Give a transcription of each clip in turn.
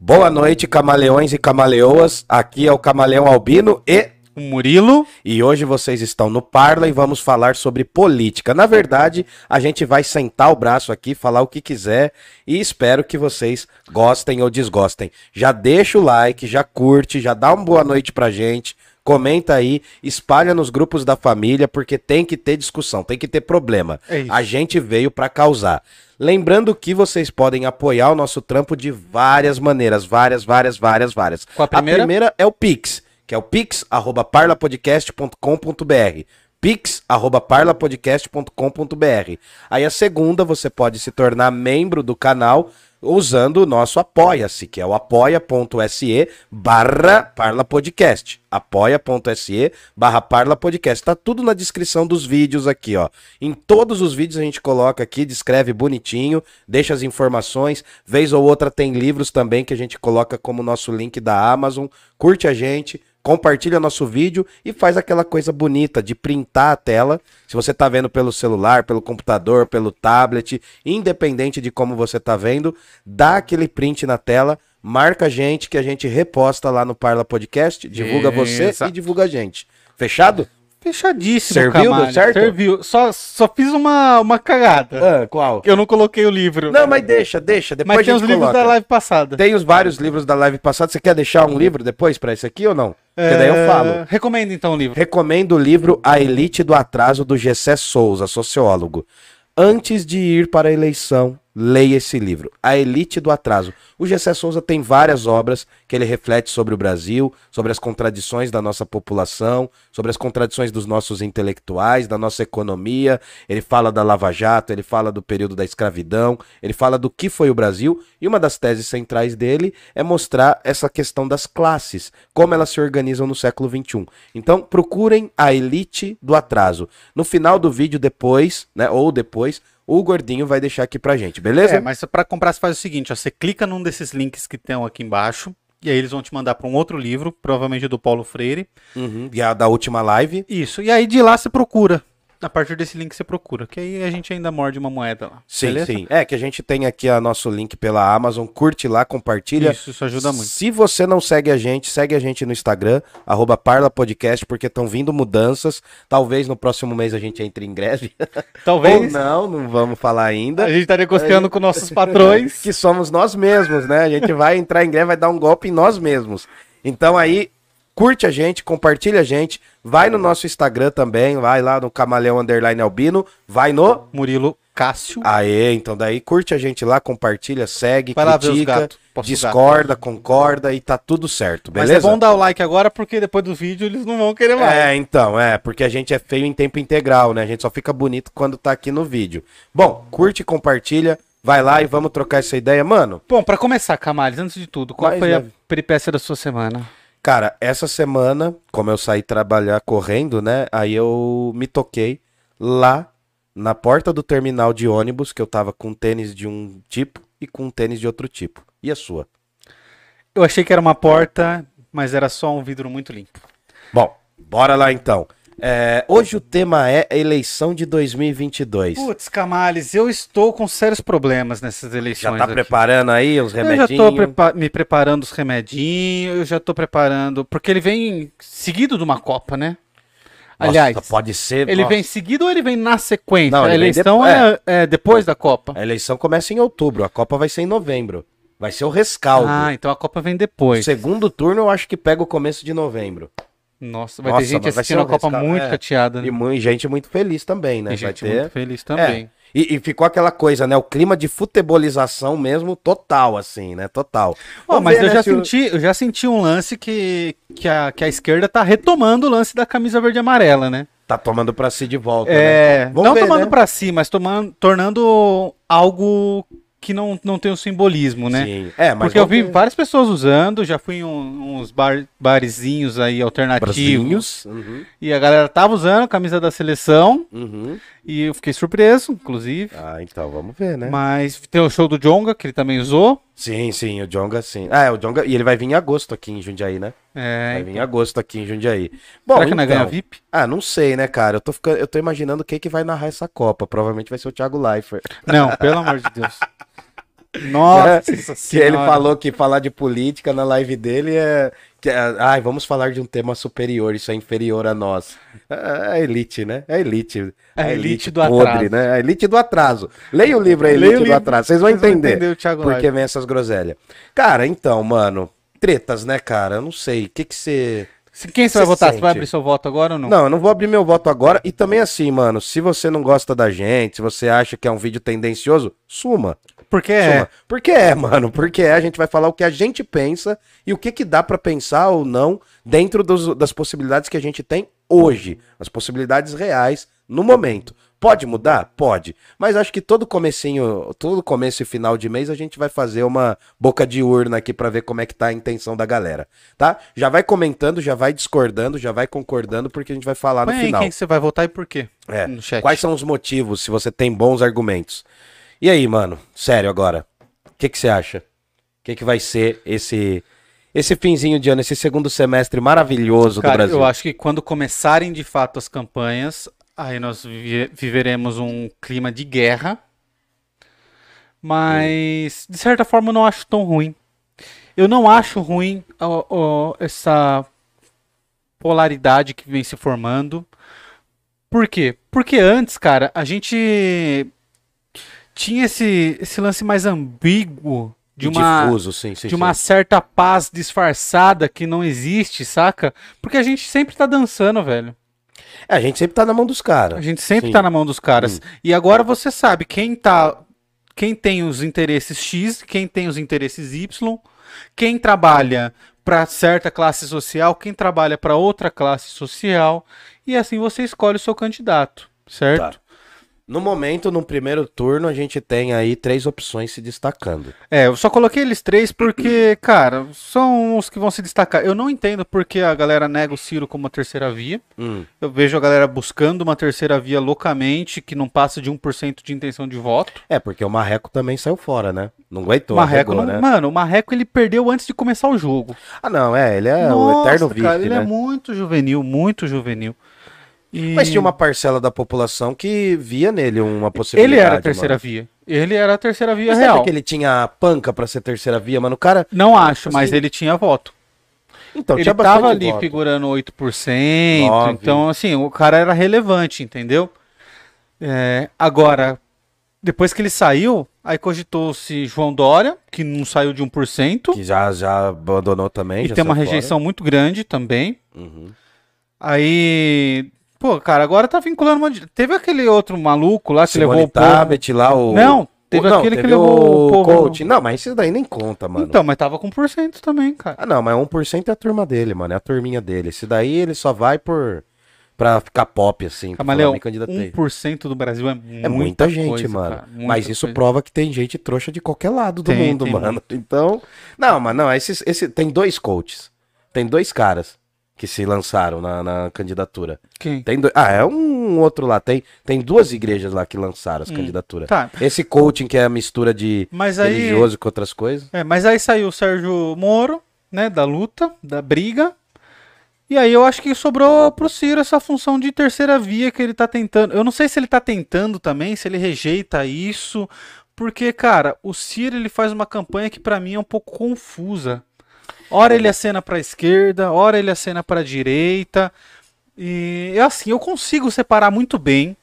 Boa noite, camaleões e camaleoas. Aqui é o Camaleão Albino e O Murilo. e hoje vocês estão no Parla e vamos falar sobre política. Na verdade, a gente vai sentar o braço aqui, falar o que quiser e espero que vocês gostem ou desgostem. Já deixa o like, já curte, já dá uma boa noite pra gente. Comenta aí, espalha nos grupos da família, porque tem que ter discussão, tem que ter problema. É. A gente veio pra causar. Lembrando que vocês podem apoiar o nosso trampo de várias maneiras, várias, várias, várias, várias. Qual a primeira? primeira é o Pix, que é o pix@parlapodcast.com.br. pix@parlapodcast.com.br. Aí a segunda você pode se tornar membro do canal usando o nosso apoia-se, que é o apoia.se barra parlapodcast. apoia.se barra parlapodcast. Tá tudo na descrição dos vídeos aqui, ó. Em todos os vídeos a gente coloca aqui, descreve bonitinho, deixa as informações. Vez ou outra tem livros também que a gente coloca como nosso link da Amazon. Curte a gente, compartilha nosso vídeo e faz aquela coisa bonita de printar a tela. Se você tá vendo pelo celular, pelo computador, pelo tablet, independente de como você tá vendo, dá aquele print na tela, marca a gente que a gente reposta lá no Parla Podcast, divulga você e divulga a gente. Fechado? Fechadíssimo, Serviu? Deu certo? Serviu. Só, só fiz uma, uma cagada. Ah, qual? Eu não coloquei o livro. Não, mas deixa, deixa, depois mas tem os livros coloca. da live passada. Tem os vários livros da live passada. Você quer deixar um livro depois pra esse aqui ou não? Porque daí eu É, falo. Recomenda então o livro. Recomendo o livro A Elite do Atraso, do Gessé Souza, sociólogo. Antes de ir para a eleição, leia esse livro, A Elite do Atraso. O Gessé Souza tem várias obras que ele reflete sobre o Brasil, sobre as contradições da nossa população, sobre as contradições dos nossos intelectuais, da nossa economia. Ele fala da Lava Jato, ele fala do período da escravidão, ele fala do que foi o Brasil. E uma das teses centrais dele é mostrar essa questão das classes, como elas se organizam no século XXI. Então, procurem a elite do atraso. No final do vídeo, depois, né, ou depois, o Gordinho vai deixar aqui pra gente, beleza? É, mas pra comprar você faz o seguinte, ó, você clica num desses links que estão aqui embaixo, e aí eles vão te mandar para um outro livro, provavelmente do Paulo Freire. Uhum, e a da última live. Isso, e aí de lá você procura. A partir desse link você procura, que aí a gente ainda morde uma moeda lá. Sim, beleza? sim. É que a gente tem aqui o nosso link pela Amazon. Curte lá, compartilha. Isso, isso ajuda muito. Se você não segue a gente, segue a gente no Instagram, arroba Parla Podcast, porque estão vindo mudanças. Talvez no próximo mês a gente entre em greve. Ou Talvez não, não vamos falar ainda. a gente tá negociando com nossos patrões. que somos nós mesmos, né? A gente vai entrar em greve, vai dar um golpe em nós mesmos. Então aí, curte a gente, compartilha a gente, vai no nosso Instagram também, vai lá no Camaleão Underline Albino, vai no... Murilo Cássio. Aê, então daí curte a gente lá, compartilha, segue, Vai critica, discorda, concorda e tá tudo certo, Mas beleza? é bom dar o like agora, porque depois do vídeo eles não vão querer mais. É, então, é, porque a gente é feio em tempo integral, né? A gente só fica bonito quando tá aqui no vídeo. Bom, curte, compartilha, vai lá e vamos trocar essa ideia, mano. Bom, pra começar, Camales, antes de tudo, qual Mais foi a leve. peripécia da sua semana? Cara, essa semana, como eu saí trabalhar correndo, né? Aí eu me toquei lá na porta do terminal de ônibus, que eu tava com tênis de um tipo e com tênis de outro tipo. E a sua? Eu achei que era uma porta, mas era só um vidro muito limpo. Bom, bora lá então. É, hoje o tema é eleição de 2022. Putz, Camales, eu estou com sérios problemas nessas Já eleições tá aqui. preparando aí os Eu já remedinhos? tô prepa- me preparando os remedinhos, eu já tô preparando, porque ele vem seguido de uma Copa, né? Nossa, Aliás, pode ser. ele nossa. vem seguido ou ele vem na sequência? Não, a eleição depo- é, é depois da Copa. A eleição começa em outubro, a Copa vai ser em novembro. Vai ser o rescaldo. Ah, então a Copa vem o depois. segundo turno eu acho que pega o começo de novembro. Nossa, vai Nossa, ter gente assistindo ser a Copa rescal- muito é. chateada. Né? E gente muito feliz também, né? Vai gente ter. muito feliz também. E, e ficou aquela coisa, né? O clima de futebolização mesmo, total, assim, né? Total. Vamos mas ver, eu né, já se senti, eu já senti um lance que, que, a, que a esquerda tá retomando o lance da camisa verde e amarela, né? Tá tomando pra si de volta, É, né? Vamos não ver, tomando né? pra si, mas tomando, tornando algo que não, não tem o simbolismo, né? Sim. É, mas Porque eu vi várias pessoas usando, já fui em um- uns bar, barzinhos aí alternativos. Brasinhos. Uhum, E a galera tava usando a camisa da seleção. uhum. E eu fiquei surpreso, inclusive. Ah, então vamos ver, né? Mas tem o show do Jonga, que ele também usou. Sim, sim, o Jonga sim. Ah, é, o Jonga. E ele vai vir em agosto aqui em Jundiaí, né? É, Vai vir em agosto aqui em Jundiaí. Bom, será que não então, ganha VIP? Ah, não sei, né, cara? Eu tô, ficando, eu tô imaginando quem que vai narrar essa Copa. Provavelmente vai ser o Thiago Leifert. Não, pelo amor de Deus. Nossa que ele falou que falar de política na live dele é. Que, é, ai, vamos falar de um tema superior, isso é inferior a nós. É a elite, né? É elite. É a elite, do atraso. né? A elite do atraso. Leia o livro A Elite do livro, Atraso, vocês vão entender. porque vem essas groselhas. Cara, então, mano, tretas, né, cara? Eu não sei. O que que você. Quem você vai votar? Você vai abrir seu voto agora ou não? Não, eu não vou abrir meu voto agora. E também assim, mano, se você não gosta da gente, se você acha que é um vídeo tendencioso, suma. Porque é. Porque é, mano. Porque é. A gente vai falar o que a gente pensa e o que, que dá para pensar ou não dentro dos, das possibilidades que a gente tem hoje. As possibilidades reais no momento. Pode mudar? Pode. Mas acho que todo comecinho, todo começo e final de mês a gente vai fazer uma boca de urna aqui para ver como é que tá a intenção da galera, tá? Já vai comentando, já vai discordando, já vai concordando porque a gente vai falar Põe no final. quem você vai votar e por quê? É. Quais são os motivos se você tem bons argumentos? E aí, mano? Sério agora. O que, que você acha? O que, que vai ser esse esse finzinho de ano, esse segundo semestre maravilhoso Cara, do Brasil? Eu acho que quando começarem de fato as campanhas, aí nós viveremos um clima de guerra. Mas, de certa forma, eu não acho tão ruim. Eu não acho ruim ó, ó, essa polaridade que vem se formando. Por quê? Porque antes, cara, a gente tinha esse, esse lance mais ambíguo de uma, Difuso, sim, sim, de uma certa paz disfarçada que não existe, saca? Porque a gente sempre tá dançando, velho. É, a gente sempre tá na mão dos caras. A gente sempre sim. tá na mão dos caras. Hum. E agora você sabe quem tá. Quem tem os interesses X, quem tem os interesses Y, quem trabalha para certa classe social, quem trabalha para outra classe social, e assim você escolhe o seu candidato, certo? Tá. No momento, no primeiro turno, a gente tem aí três opções se destacando. É, eu só coloquei eles três porque, cara, são os que vão se destacar. Eu não entendo porque a galera nega o Ciro como uma terceira via. Hum. Eu vejo a galera buscando uma terceira via loucamente, que não passa de 1% de intenção de voto. É, porque o Marreco também saiu fora, né? Não aguentou. Marreco arregou, não, né? Mano, o Marreco ele perdeu antes de começar o jogo. Ah, não, é, ele é Nossa, o eterno cara, ele é né? é muito juvenil, muito juvenil. E... Mas tinha uma parcela da população que via nele uma possibilidade. Ele era a terceira mano. via. Ele era a terceira via Mas real. que ele tinha panca para ser terceira via, mano? O cara. Não acho, assim... mas ele tinha voto. Então, ele tava ali voto. figurando 8%. 9. Então, assim, o cara era relevante, entendeu? É, agora, depois que ele saiu, aí cogitou-se João Dória, que não saiu de 1%. Que já, já abandonou também. E tem uma rejeição fora. muito grande também. Uhum. Aí Pô, cara, agora tá vinculando uma. Teve aquele outro maluco lá que Simone levou o Tabet lá, o. Não, teve não, aquele teve que levou o, coach. Não, mas isso daí nem conta, mano. Então, mas tava com por cento também, cara. Ah, não, mas 1% é a turma dele, mano. É a turminha dele. Esse daí ele só vai por. Pra ficar pop, assim. Camaleão, 1% do Brasil é, é muita gente, coisa, mano. Muita mas isso coisa. prova que tem gente trouxa de qualquer lado do tem, mundo, tem mano. Muito. Então. Não, mas não, esse, esse, tem dois coaches. Tem dois caras que se lançaram na, na candidatura. Quem? Tem do... Ah, é um outro lá. Tem, tem duas igrejas lá que lançaram as hum, candidaturas. Tá. Esse coaching que é a mistura de mas religioso aí... com outras coisas. É, mas aí saiu o Sérgio Moro, né, da luta, da briga. E aí eu acho que sobrou pro Ciro essa função de terceira via que ele tá tentando. Eu não sei se ele tá tentando também, se ele rejeita isso, porque, cara, o Ciro ele faz uma campanha que para mim é um pouco confusa. Ora ele acena para a esquerda, ora ele acena para a direita. E assim, eu consigo separar muito bem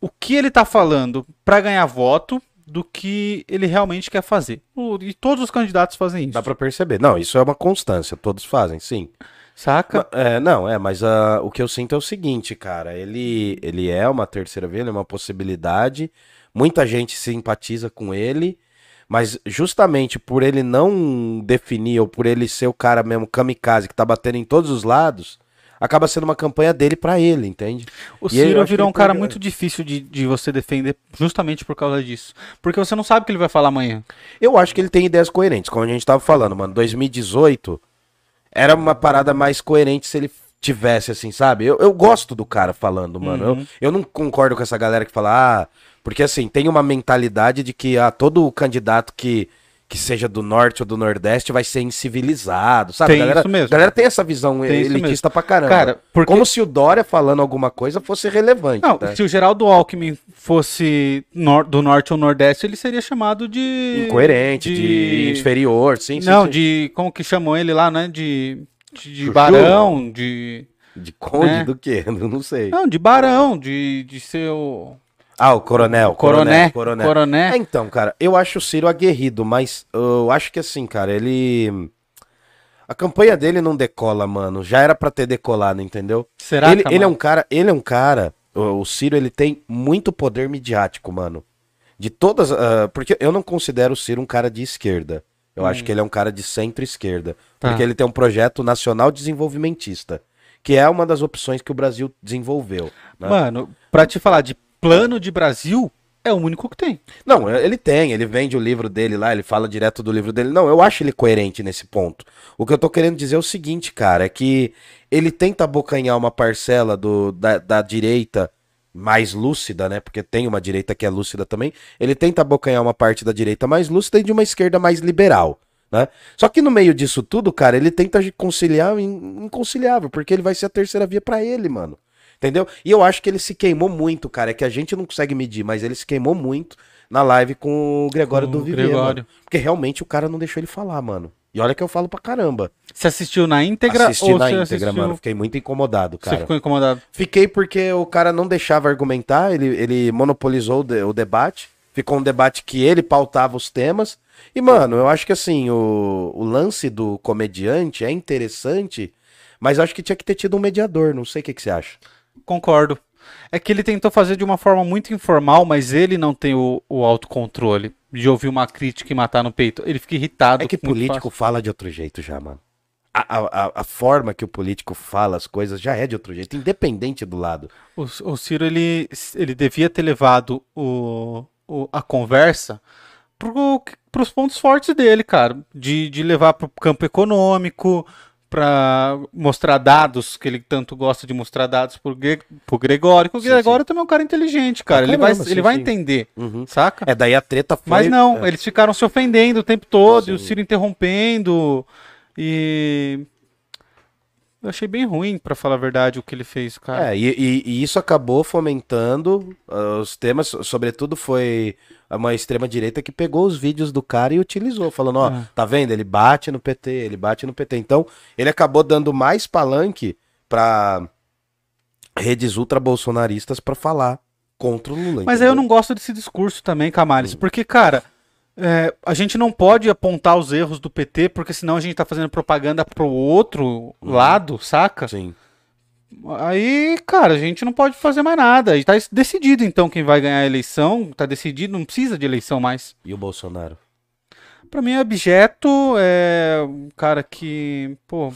o que ele está falando para ganhar voto do que ele realmente quer fazer. E todos os candidatos fazem isso. Dá para perceber. Não, isso é uma constância, todos fazem, sim. Saca? É, não, é, mas uh, o que eu sinto é o seguinte, cara. Ele, ele é uma terceira via, ele é uma possibilidade. Muita gente simpatiza com ele. Mas justamente por ele não definir, ou por ele ser o cara mesmo kamikaze que tá batendo em todos os lados, acaba sendo uma campanha dele para ele, entende? O Ciro virou um cara muito difícil de, de você defender justamente por causa disso. Porque você não sabe o que ele vai falar amanhã. Eu acho que ele tem ideias coerentes, como a gente tava falando, mano. 2018 era uma parada mais coerente se ele tivesse, assim, sabe? Eu, eu gosto do cara falando, mano. Uhum. Eu, eu não concordo com essa galera que fala, ah, porque assim, tem uma mentalidade de que ah, todo candidato que, que seja do norte ou do nordeste vai ser incivilizado, sabe? Tem galera, isso mesmo. galera tem essa visão Tem elitista pra caramba. Cara, porque- Como se o Dória falando alguma coisa fosse relevante. Não, tá? se o Geraldo Alckmin fosse nor- do norte ou nordeste, ele seria chamado de. Incoerente, de... inferior, sim, sim. Não, sim. de. Como que chamam ele lá, né? De. De, de barão, de. De conde né? do quê? Eu não sei. Não, de barão, de, de ser o. Ah, o coronel. Coroné. Coronel. Coroné. É, então, cara, eu acho o Ciro aguerrido, mas eu acho que assim, cara, ele. A campanha dele não decola, mano. Já era pra ter decolado, entendeu? Será ele, ele é um cara, ele é um cara. O, Ciro, ele tem muito poder midiático, mano. De todas. ah, porque eu não considero o Ciro um cara de esquerda. Eu acho que ele é um cara de centro-esquerda. Hum. Tá. Porque ele tem um projeto nacional desenvolvimentista. Que é uma das opções que o Brasil desenvolveu. né? Mano, pra te falar de plano de Brasil, é o único que tem. Não, ele tem, ele vende o livro dele lá, ele fala direto do livro dele. Não, eu acho ele coerente nesse ponto. O que eu tô querendo dizer é o seguinte, cara, é que ele tenta abocanhar uma parcela do, da, da direita mais lúcida, né? Porque tem uma direita que é lúcida também. Ele tenta abocanhar uma parte da direita mais lúcida e de uma esquerda mais liberal. Né? Só que no meio disso tudo, cara, ele tenta conciliar o in- inconciliável, porque ele vai ser a terceira via pra ele, mano. Entendeu? E eu acho que ele se queimou muito, cara. É que a gente não consegue medir, mas ele se queimou muito na live com o Gregório Com do o Viver. Gregório. Porque realmente o cara não deixou ele falar, mano. E olha que eu falo pra caramba. Você assistiu na íntegra Assisti ou na você íntegra, assistiu... mano. Fiquei muito incomodado, Você cara. ficou incomodado? Fiquei porque o cara não deixava argumentar, ele, ele monopolizou o, de- o debate. Ficou um debate que ele pautava os temas. E, mano, eu acho que assim, o, o lance do comediante é interessante, mas acho que tinha que ter tido um mediador. Não sei o que, que você acha. Concordo. É que ele tentou fazer de uma forma muito informal, mas ele não tem o, o autocontrole de ouvir uma crítica e matar no peito. Ele fica irritado. É que político fácil. fala de outro jeito já, mano. A, a, a- a forma que o político fala as coisas já é de outro jeito, independente do lado. O, o Ciro, ele, ele devia ter levado o, o- a conversa pro, pros pontos fortes dele, cara. De, de levar pro campo econômico, pra mostrar dados, que ele tanto gosta de mostrar dados pro, Gre- pro Gregório. que O Sim, Gregório também é um cara inteligente, cara. ele vai, caramba, ele sim, vai sim. entender, Uhum. saca? É, daí a treta foi. Mas não, é. eles ficaram se ofendendo o tempo todo, e o Sim. Ciro interrompendo. E. Eu achei bem ruim, pra falar a verdade, o que ele fez, cara. É, e, e- e isso acabou fomentando ah, os temas, sobretudo foi uma extrema-direita que pegou os vídeos do cara e utilizou, falando, ó, É. tá vendo? Ele bate no PT, ele bate no PT. Então, ele acabou dando mais palanque pra redes ultra-bolsonaristas pra falar contra o Lula. Mas aí eu entendeu? não gosto desse discurso também, Camales, porque, cara, é, a gente não pode apontar os erros do PT, porque senão a gente tá fazendo propaganda pro outro lado, saca? Sim. Aí, cara, a gente não pode fazer mais nada. E tá decidido, então, quem vai ganhar a eleição, tá decidido, não precisa de eleição mais. E o Bolsonaro? Pra mim, objeto é um cara que, pô,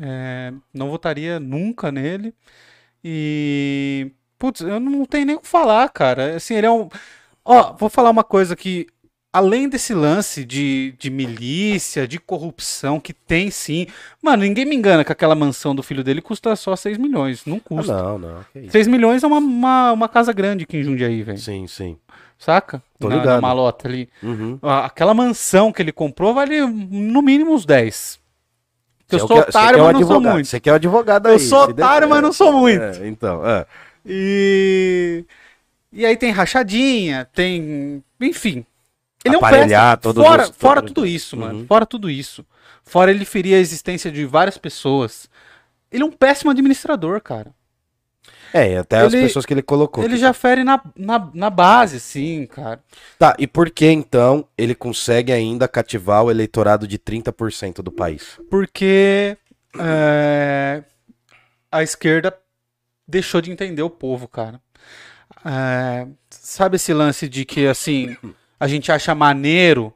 é, não votaria nunca nele. E, putz, eu não tenho nem o que falar, cara. Assim, ele é um. Ó, vou falar uma coisa que, além desse lance de, de milícia, de corrupção, que tem sim. Mano, ninguém me engana que aquela mansão do filho dele custa só 6 milhões. Não Ah, custa. não, não. que isso. 6 milhões é uma, uma, uma casa grande aqui em Jundiaí, velho. Sim, sim. Saca? Tô Na- na ligado. malota ali. Uhum. Ah, Aquela mansão que ele comprou vale no mínimo uns 10. Eu é sou você otário, é mas não sou muito. Você que é o advogado aí. Eu sou otário, mas não sou muito. É, então, é. E. E aí tem rachadinha, tem. Enfim. Ele Aparelhar é um todos Fora, os- fora tudo isso, mano. Uhum. Fora tudo isso. Fora ele ferir a existência de várias pessoas. Ele é um péssimo administrador, cara. É, e até as Ele- pessoas que ele colocou. Ele que- já fere na, na, na base, sim, cara. Tá, e por que então ele consegue ainda cativar o eleitorado de 30% do país? Porque é, a esquerda deixou de entender o povo, cara. É, sabe esse lance de que, assim, a gente acha maneiro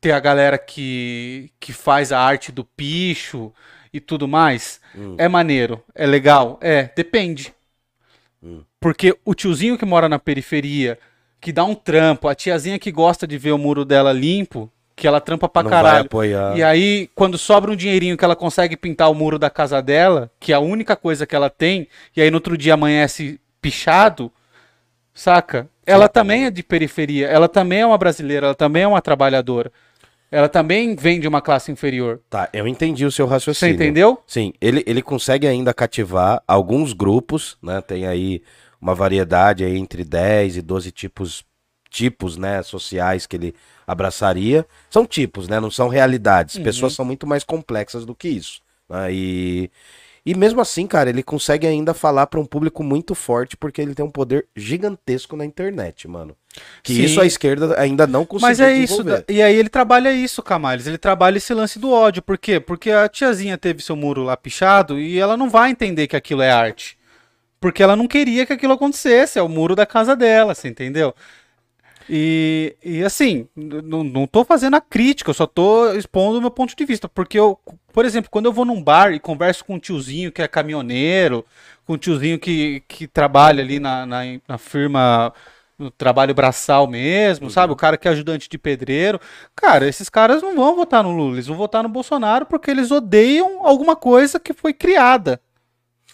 ter a galera que, que faz a arte do picho e tudo mais? Hum. É maneiro, é legal? É, depende. Hum. Porque o tiozinho que mora na periferia, que dá um trampo, a tiazinha que gosta de ver o muro dela limpo, que ela trampa pra não caralho. E aí, quando sobra um dinheirinho que ela consegue pintar o muro da casa dela, que é a única coisa que ela tem, e aí no outro dia amanhece pichado, Saca? Ela também é de periferia, ela também é uma brasileira, ela também é uma trabalhadora. Ela também vem de uma classe inferior. Tá, eu entendi o seu Você raciocínio. entendeu? Sim, ele, ele consegue ainda cativar alguns grupos, né? Tem aí uma variedade aí entre 10 e 12 tipos, tipos, né, sociais que ele abraçaria. São tipos, né? Não são realidades. Uhum. Pessoas são muito mais complexas do que isso. né, E, e mesmo assim, cara, ele consegue ainda falar para um público muito forte porque ele tem um poder gigantesco na internet, mano. Que Sim. isso a esquerda ainda não conseguiu Mas é isso. E aí ele trabalha isso, Camales. Ele trabalha esse lance do ódio. Por quê? Porque a tiazinha teve seu muro lá pichado e ela não vai entender que aquilo é arte. Porque ela não queria que aquilo acontecesse. É o muro da casa dela, você entendeu? E, e assim, não, tô fazendo a crítica, eu só tô expondo o meu ponto de vista. Porque eu, por exemplo, quando eu vou num bar e converso com um tiozinho que é caminhoneiro, com um tiozinho que, que trabalha ali na, na, na firma, no trabalho braçal mesmo, sabe? O cara que é ajudante de pedreiro. Cara, esses caras não vão votar no Lula, eles vão votar no Bolsonaro porque eles odeiam alguma coisa que foi criada.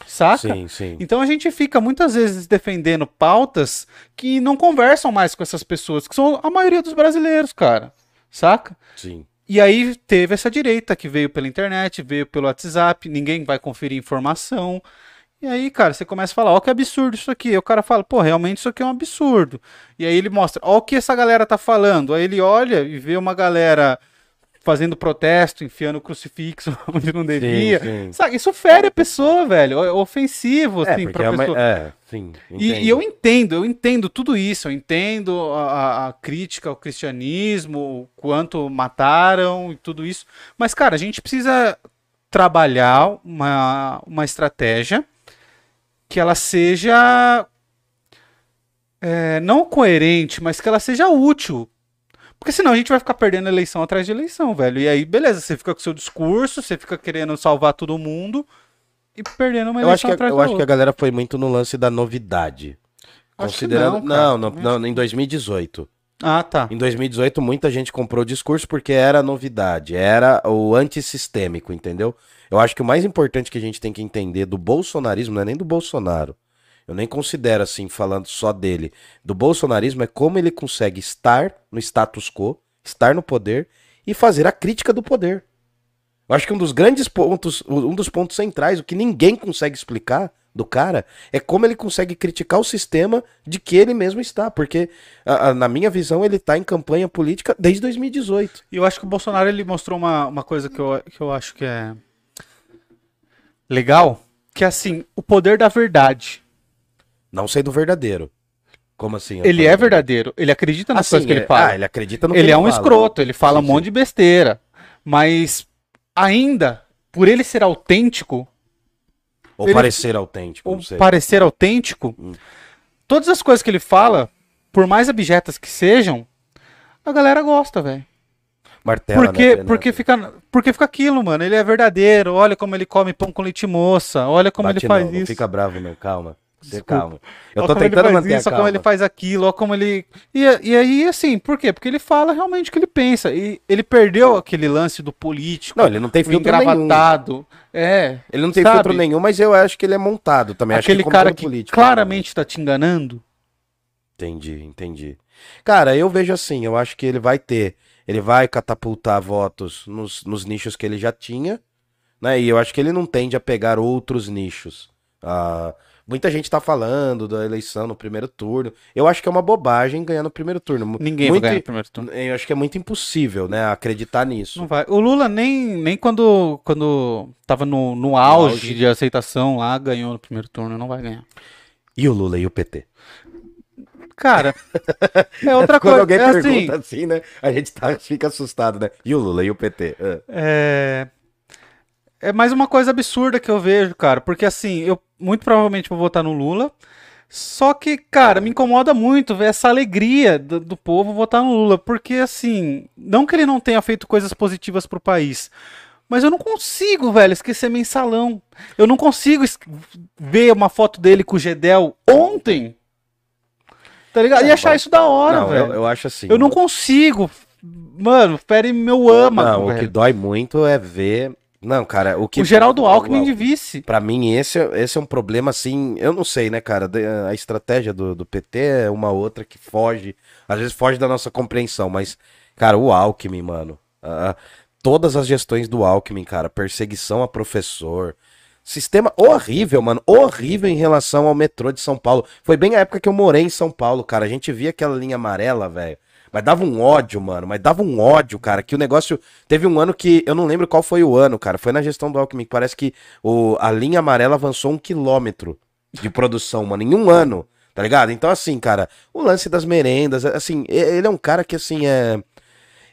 Saca? Sim, sim. Então a gente fica muitas vezes defendendo pautas que não conversam mais com essas pessoas, que são a maioria dos brasileiros, cara. Saca? Sim. E aí teve essa direita que veio pela internet, veio pelo WhatsApp, ninguém vai conferir informação. E aí, cara, você começa a falar, ó que absurdo isso aqui. Aí o cara fala, pô, realmente isso aqui é um absurdo. E aí ele mostra, ó o que essa galera tá falando. Aí ele olha e vê uma galera fazendo protesto, enfiando crucifixo onde não devia. sim. Sabe, isso fere a pessoa, velho. É ofensivo, É, assim, pra é, uma- pessoa. é, sim. E, e eu entendo, eu entendo tudo isso, eu entendo a, a- a crítica ao cristianismo, o quanto mataram e tudo isso. Mas, cara, a gente precisa trabalhar uma, uma estratégia que ela seja é, não coerente, mas que ela seja útil. Porque senão a gente vai ficar perdendo eleição atrás de eleição, velho. E aí, beleza, você fica com seu discurso, você fica querendo salvar todo mundo e perdendo uma Eu acho eleição que, atrás eu acho que a galera foi muito no lance da novidade. Acho que Considerando. não. Não, não, não, em 2018. Ah, tá. Em 2018, muita gente comprou o discurso porque era novidade, era o antissistêmico, entendeu? Eu acho que o mais importante que a gente tem que entender do bolsonarismo não é nem do Bolsonaro. Eu nem considero assim, falando só dele. Do bolsonarismo é como ele consegue estar no status quo, estar no poder e fazer a crítica do poder. Eu acho que um dos grandes pontos, um dos pontos centrais, o que ninguém consegue explicar do cara, é como ele consegue criticar o sistema de que ele mesmo está. Porque, a- a- na minha visão, ele está em campanha política desde 2018. E eu acho que o Bolsonaro ele mostrou uma, uma coisa que eu, que eu acho que é legal, que é assim, o poder da verdade. Não sei do verdadeiro. Como assim? Ele é verdadeiro, ele acredita nas Assim, coisas que ele é- fala. Ah, ele acredita no que ele é um fala. escroto, ele fala Sim, um monte de besteira. Mas ainda, por ele ser autêntico, Ou ele- parecer autêntico, ou não sei. parecer autêntico, Hum. todas as coisas que ele fala, por mais abjetas que sejam, a galera gosta, velho. Martela, Porque, né, porque, fica, porque fica aquilo, mano. Ele é verdadeiro. Olha como ele come pão com leite moça. Olha como Bate ele faz não, não isso. fica bravo, não. Calma. Você calma. Eu tô tentando manter isso, a olha como ele calma. faz aquilo, olha como ele. E, e aí, assim, por quê? Porque ele fala realmente o que ele pensa. E ele perdeu aquele lance do político, Não, ele não tem filtro nenhum. engravatado. É. Ele não tem Sabe? filtro nenhum, mas eu acho que ele é montado também. acho aquele como cara que político. claramente tá te enganando. Entendi, entendi. Cara, eu vejo assim, eu acho que ele vai ter, ele vai catapultar votos nos, nos nichos que ele já tinha, né? E eu acho que ele não tende a pegar outros nichos. Ah, muita gente tá falando da eleição no primeiro turno. Eu acho que é uma bobagem ganhar no primeiro turno. Ninguém muito, vai ganhar no primeiro turno. Eu acho que é muito impossível, né, acreditar nisso. Não vai. O Lula nem, nem quando, quando tava no, no auge, auge. de aceitação lá, ganhou no primeiro turno. Não vai ganhar. E o Lula e o PT? Cara, é outra Quando coisa. alguém é assim, pergunta assim, né, a gente tá, fica assustado, né? E o Lula e o PT? Ah. É... é mais uma coisa absurda que eu vejo, cara. Porque assim, eu muito provavelmente vou votar no Lula. Só que, cara, me incomoda muito ver essa alegria do, do povo votar no Lula. Porque, assim, não que ele não tenha feito coisas positivas pro país. Mas eu não consigo, velho, esquecer mensalão. Eu não consigo ver uma foto dele com o Gedel ontem. Tá ligado? E achar isso da hora, Não, velho. eu, eu acho assim. Eu não consigo. Mano, fere meu âmago, Não, o que velho. dói muito é ver Não, cara, o que. O Geraldo Alckmin de vice. Pra mim, esse, é- esse é um problema, assim. Eu não sei, né, cara? A estratégia do, do PT é uma outra que foge. Às vezes foge da nossa compreensão, mas, cara, o Alckmin, mano. ah, todas as gestões do Alckmin, cara. Perseguição a professor. Sistema horrível, mano. Horrível em relação ao metrô de São Paulo. Foi bem a época que eu morei em São Paulo, cara. A gente via aquela linha amarela, velho. Mas dava um ódio, mano. Mas dava um ódio, cara. Que o negócio. Teve um ano que. Eu não lembro qual foi o ano, cara. Foi na gestão do Alckmin. Parece que o... a linha amarela avançou um quilômetro de produção, mano. Em um ano. Tá ligado? Então, assim, cara. O lance das merendas. Assim, ele é um cara que, assim, é.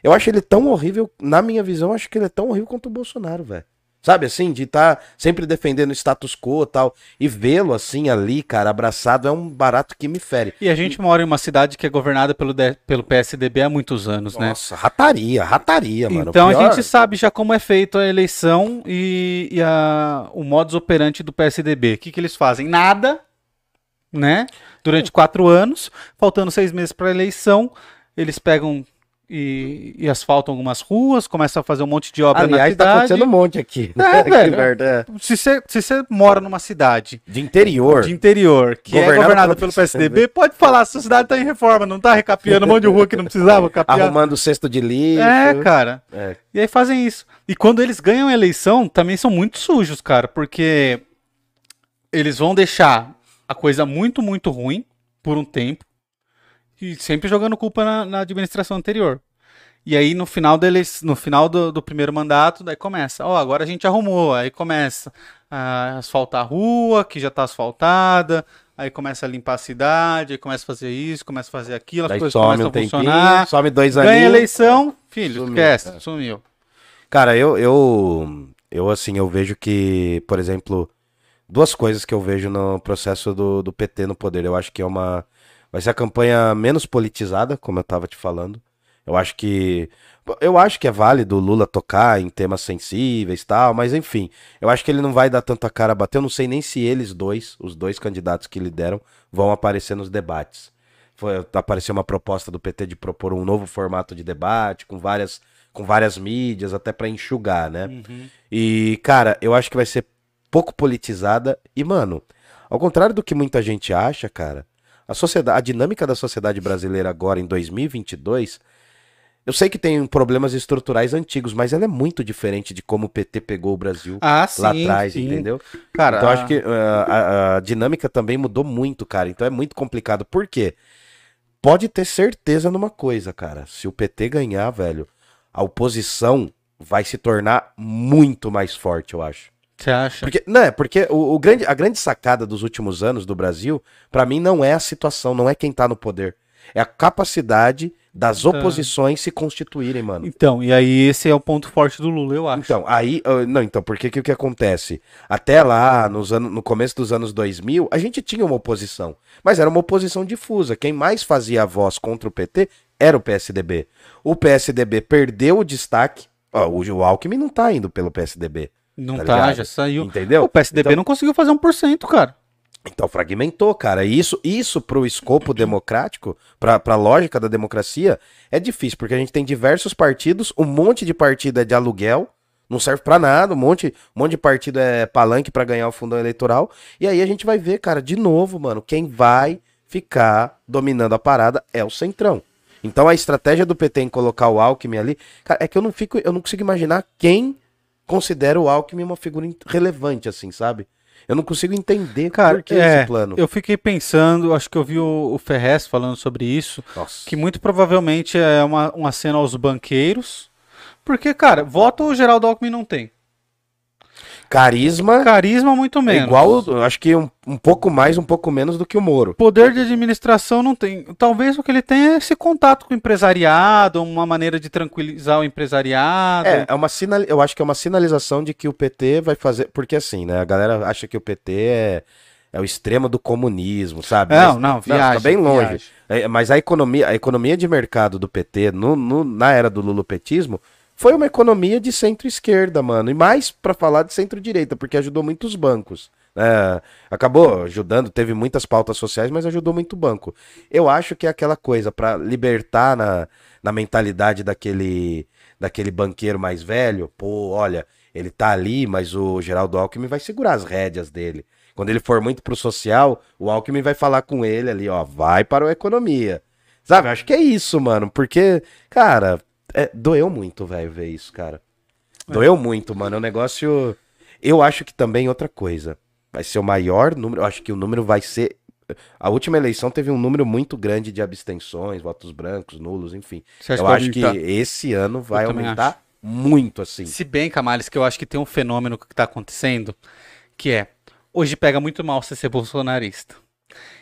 Eu acho ele tão horrível. Na minha visão, acho que ele é tão horrível quanto o Bolsonaro, velho. Sabe assim, de estar sempre defendendo o status quo e tal. E vê-lo assim ali, cara, abraçado, é um barato que me fere. E a gente mora em uma cidade que é governada pelo, D- pelo PSDB há muitos anos, né? Nossa, rataria, rataria, mano. Então Pior- a gente sabe já como é feito a eleição e, e a- o modus operandi do PSDB. O que, que eles fazem? Nada, né? Durante quatro anos, faltando seis meses para a eleição, eles pegam e, e asfaltam algumas ruas, começam a fazer um monte de obra na Aliás, tá cidade. acontecendo um monte aqui. É, velho. merda, é. Se você se você mora numa cidade De interior. de interior que é Governada governada pelo PSDB, pode falar, sua cidade tá em reforma, não tá recapeando um monte de rua que não precisava capear. Arrumando o cesto de lixo. É, cara. É. E aí fazem isso. E quando eles ganham a eleição, também são muito sujos, cara, porque eles vão deixar a coisa muito, muito ruim por um tempo e sempre jogando culpa na, na administração anterior. E aí no final deles, no final do, do primeiro mandato, daí começa, ó, agora a gente arrumou, aí começa a asfaltar a rua, que já tá asfaltada, aí começa a limpar a cidade, aí começa a fazer isso, começa a fazer aquilo, as Daí coisas some começam um a funcionar. some dois Ganha a aninhos. eleição, filho, Sumiu, esquece, é. sumiu. Cara, eu, eu, eu, assim, eu vejo que, por exemplo, duas coisas que eu vejo no processo do, do PT no poder. Eu acho que é uma. Vai ser a campanha menos politizada, como eu tava te falando. Eu acho que. Eu acho que é válido o Lula tocar em temas sensíveis e tal, mas enfim. Eu acho que ele não vai dar tanta cara a bater. Eu não sei nem se eles dois, os dois candidatos que lideram, vão aparecer nos debates. Foi, apareceu uma proposta do PT de propor um novo formato de debate, com várias, com várias mídias, até pra enxugar, né? E, cara, eu acho que vai ser pouco politizada. E, mano, ao contrário do que muita gente acha, cara, a sociedade, a dinâmica da sociedade brasileira agora em 2022, eu sei que tem problemas estruturais antigos, mas ela é muito diferente de como o PT pegou o Brasil Ah, lá atrás, entendeu? Cara, então acho que uh, a, a dinâmica também mudou muito, cara. Então é muito complicado. Por quê? Pode ter certeza numa coisa, cara. Se o PT ganhar, velho, a oposição vai se tornar muito mais forte, eu acho. Você acha? Porque, não, é porque o, o grande, a grande sacada dos últimos anos do Brasil, pra mim, não é a situação, não é quem tá no poder. É a capacidade das Então. oposições se constituírem, mano. Então, e aí esse é o ponto forte do Lula, eu acho. Então, aí, ah, não, então, porque que o que acontece? Até lá, nos anos, no começo dos anos 2000, a gente tinha uma oposição, mas era uma oposição difusa. Quem mais fazia a voz contra o PT era o PSDB. O PSDB perdeu o destaque. Ó, o Alckmin não tá indo pelo PSDB, não tá tá, já saiu. entendeu? O PSDB Então- não conseguiu fazer 1%, cara. Então fragmentou, cara. E isso, isso pro escopo democrático, pra, pra lógica da democracia, é difícil, porque a gente tem diversos partidos, um monte de partido é de aluguel, não serve pra nada, um monte, um monte de partido é palanque pra ganhar o fundão eleitoral, e aí a gente vai ver, cara, de novo, mano, quem vai ficar dominando a parada é o Centrão. Então a estratégia do PT em colocar o Alckmin ali, cara, é que eu não fico, eu não consigo imaginar quem considera o Alckmin uma figura relevante assim, sabe? Eu não consigo entender Cara, por que é, esse plano. Eu fiquei pensando, acho que eu vi o, o Ferrez falando sobre isso, Nossa. que muito provavelmente é uma, uma cena aos banqueiros. Porque, cara, voto o Geraldo Alckmin não tem. Carisma Carisma, muito é menos. igual, acho que um, um pouco mais, um pouco menos do que o Moro. Poder de administração não tem. Talvez o que ele tem é esse contato com o empresariado, uma maneira de tranquilizar o empresariado. É, é uma sinal, eu acho que é uma sinalização de que o PT vai fazer, porque assim, né, a galera acha que o PT é, é o extremo do comunismo, sabe? Não, Mas- não, viagem, tá bem longe. É, mas a economia, a economia de mercado do PT no, no- na era do lulopetismo foi uma economia de centro-esquerda, mano. E mais pra falar de centro-direita, porque ajudou muitos bancos. né? acabou ajudando, teve muitas pautas sociais, mas ajudou muito o banco. Eu acho que é aquela coisa pra libertar na, na mentalidade daquele daquele banqueiro mais velho, pô, olha, ele tá ali, mas o Geraldo Alckmin vai segurar as rédeas dele. Quando ele for muito pro social, o Alckmin vai falar com ele ali, ó, vai para a economia. Sabe, acho que é isso, mano, porque, cara, é, doeu muito, velho, ver isso, cara. Doeu muito, mano, é um negócio... Eu acho que também outra coisa, vai ser o maior número, eu acho que o número vai ser a última eleição teve um número muito grande de abstenções, votos brancos, nulos, enfim. Eu acho que esse ano vai Eu aumentar muito, assim. Se bem, Camales, que eu acho que tem um fenômeno que tá acontecendo, que é, hoje pega muito mal você ser bolsonarista.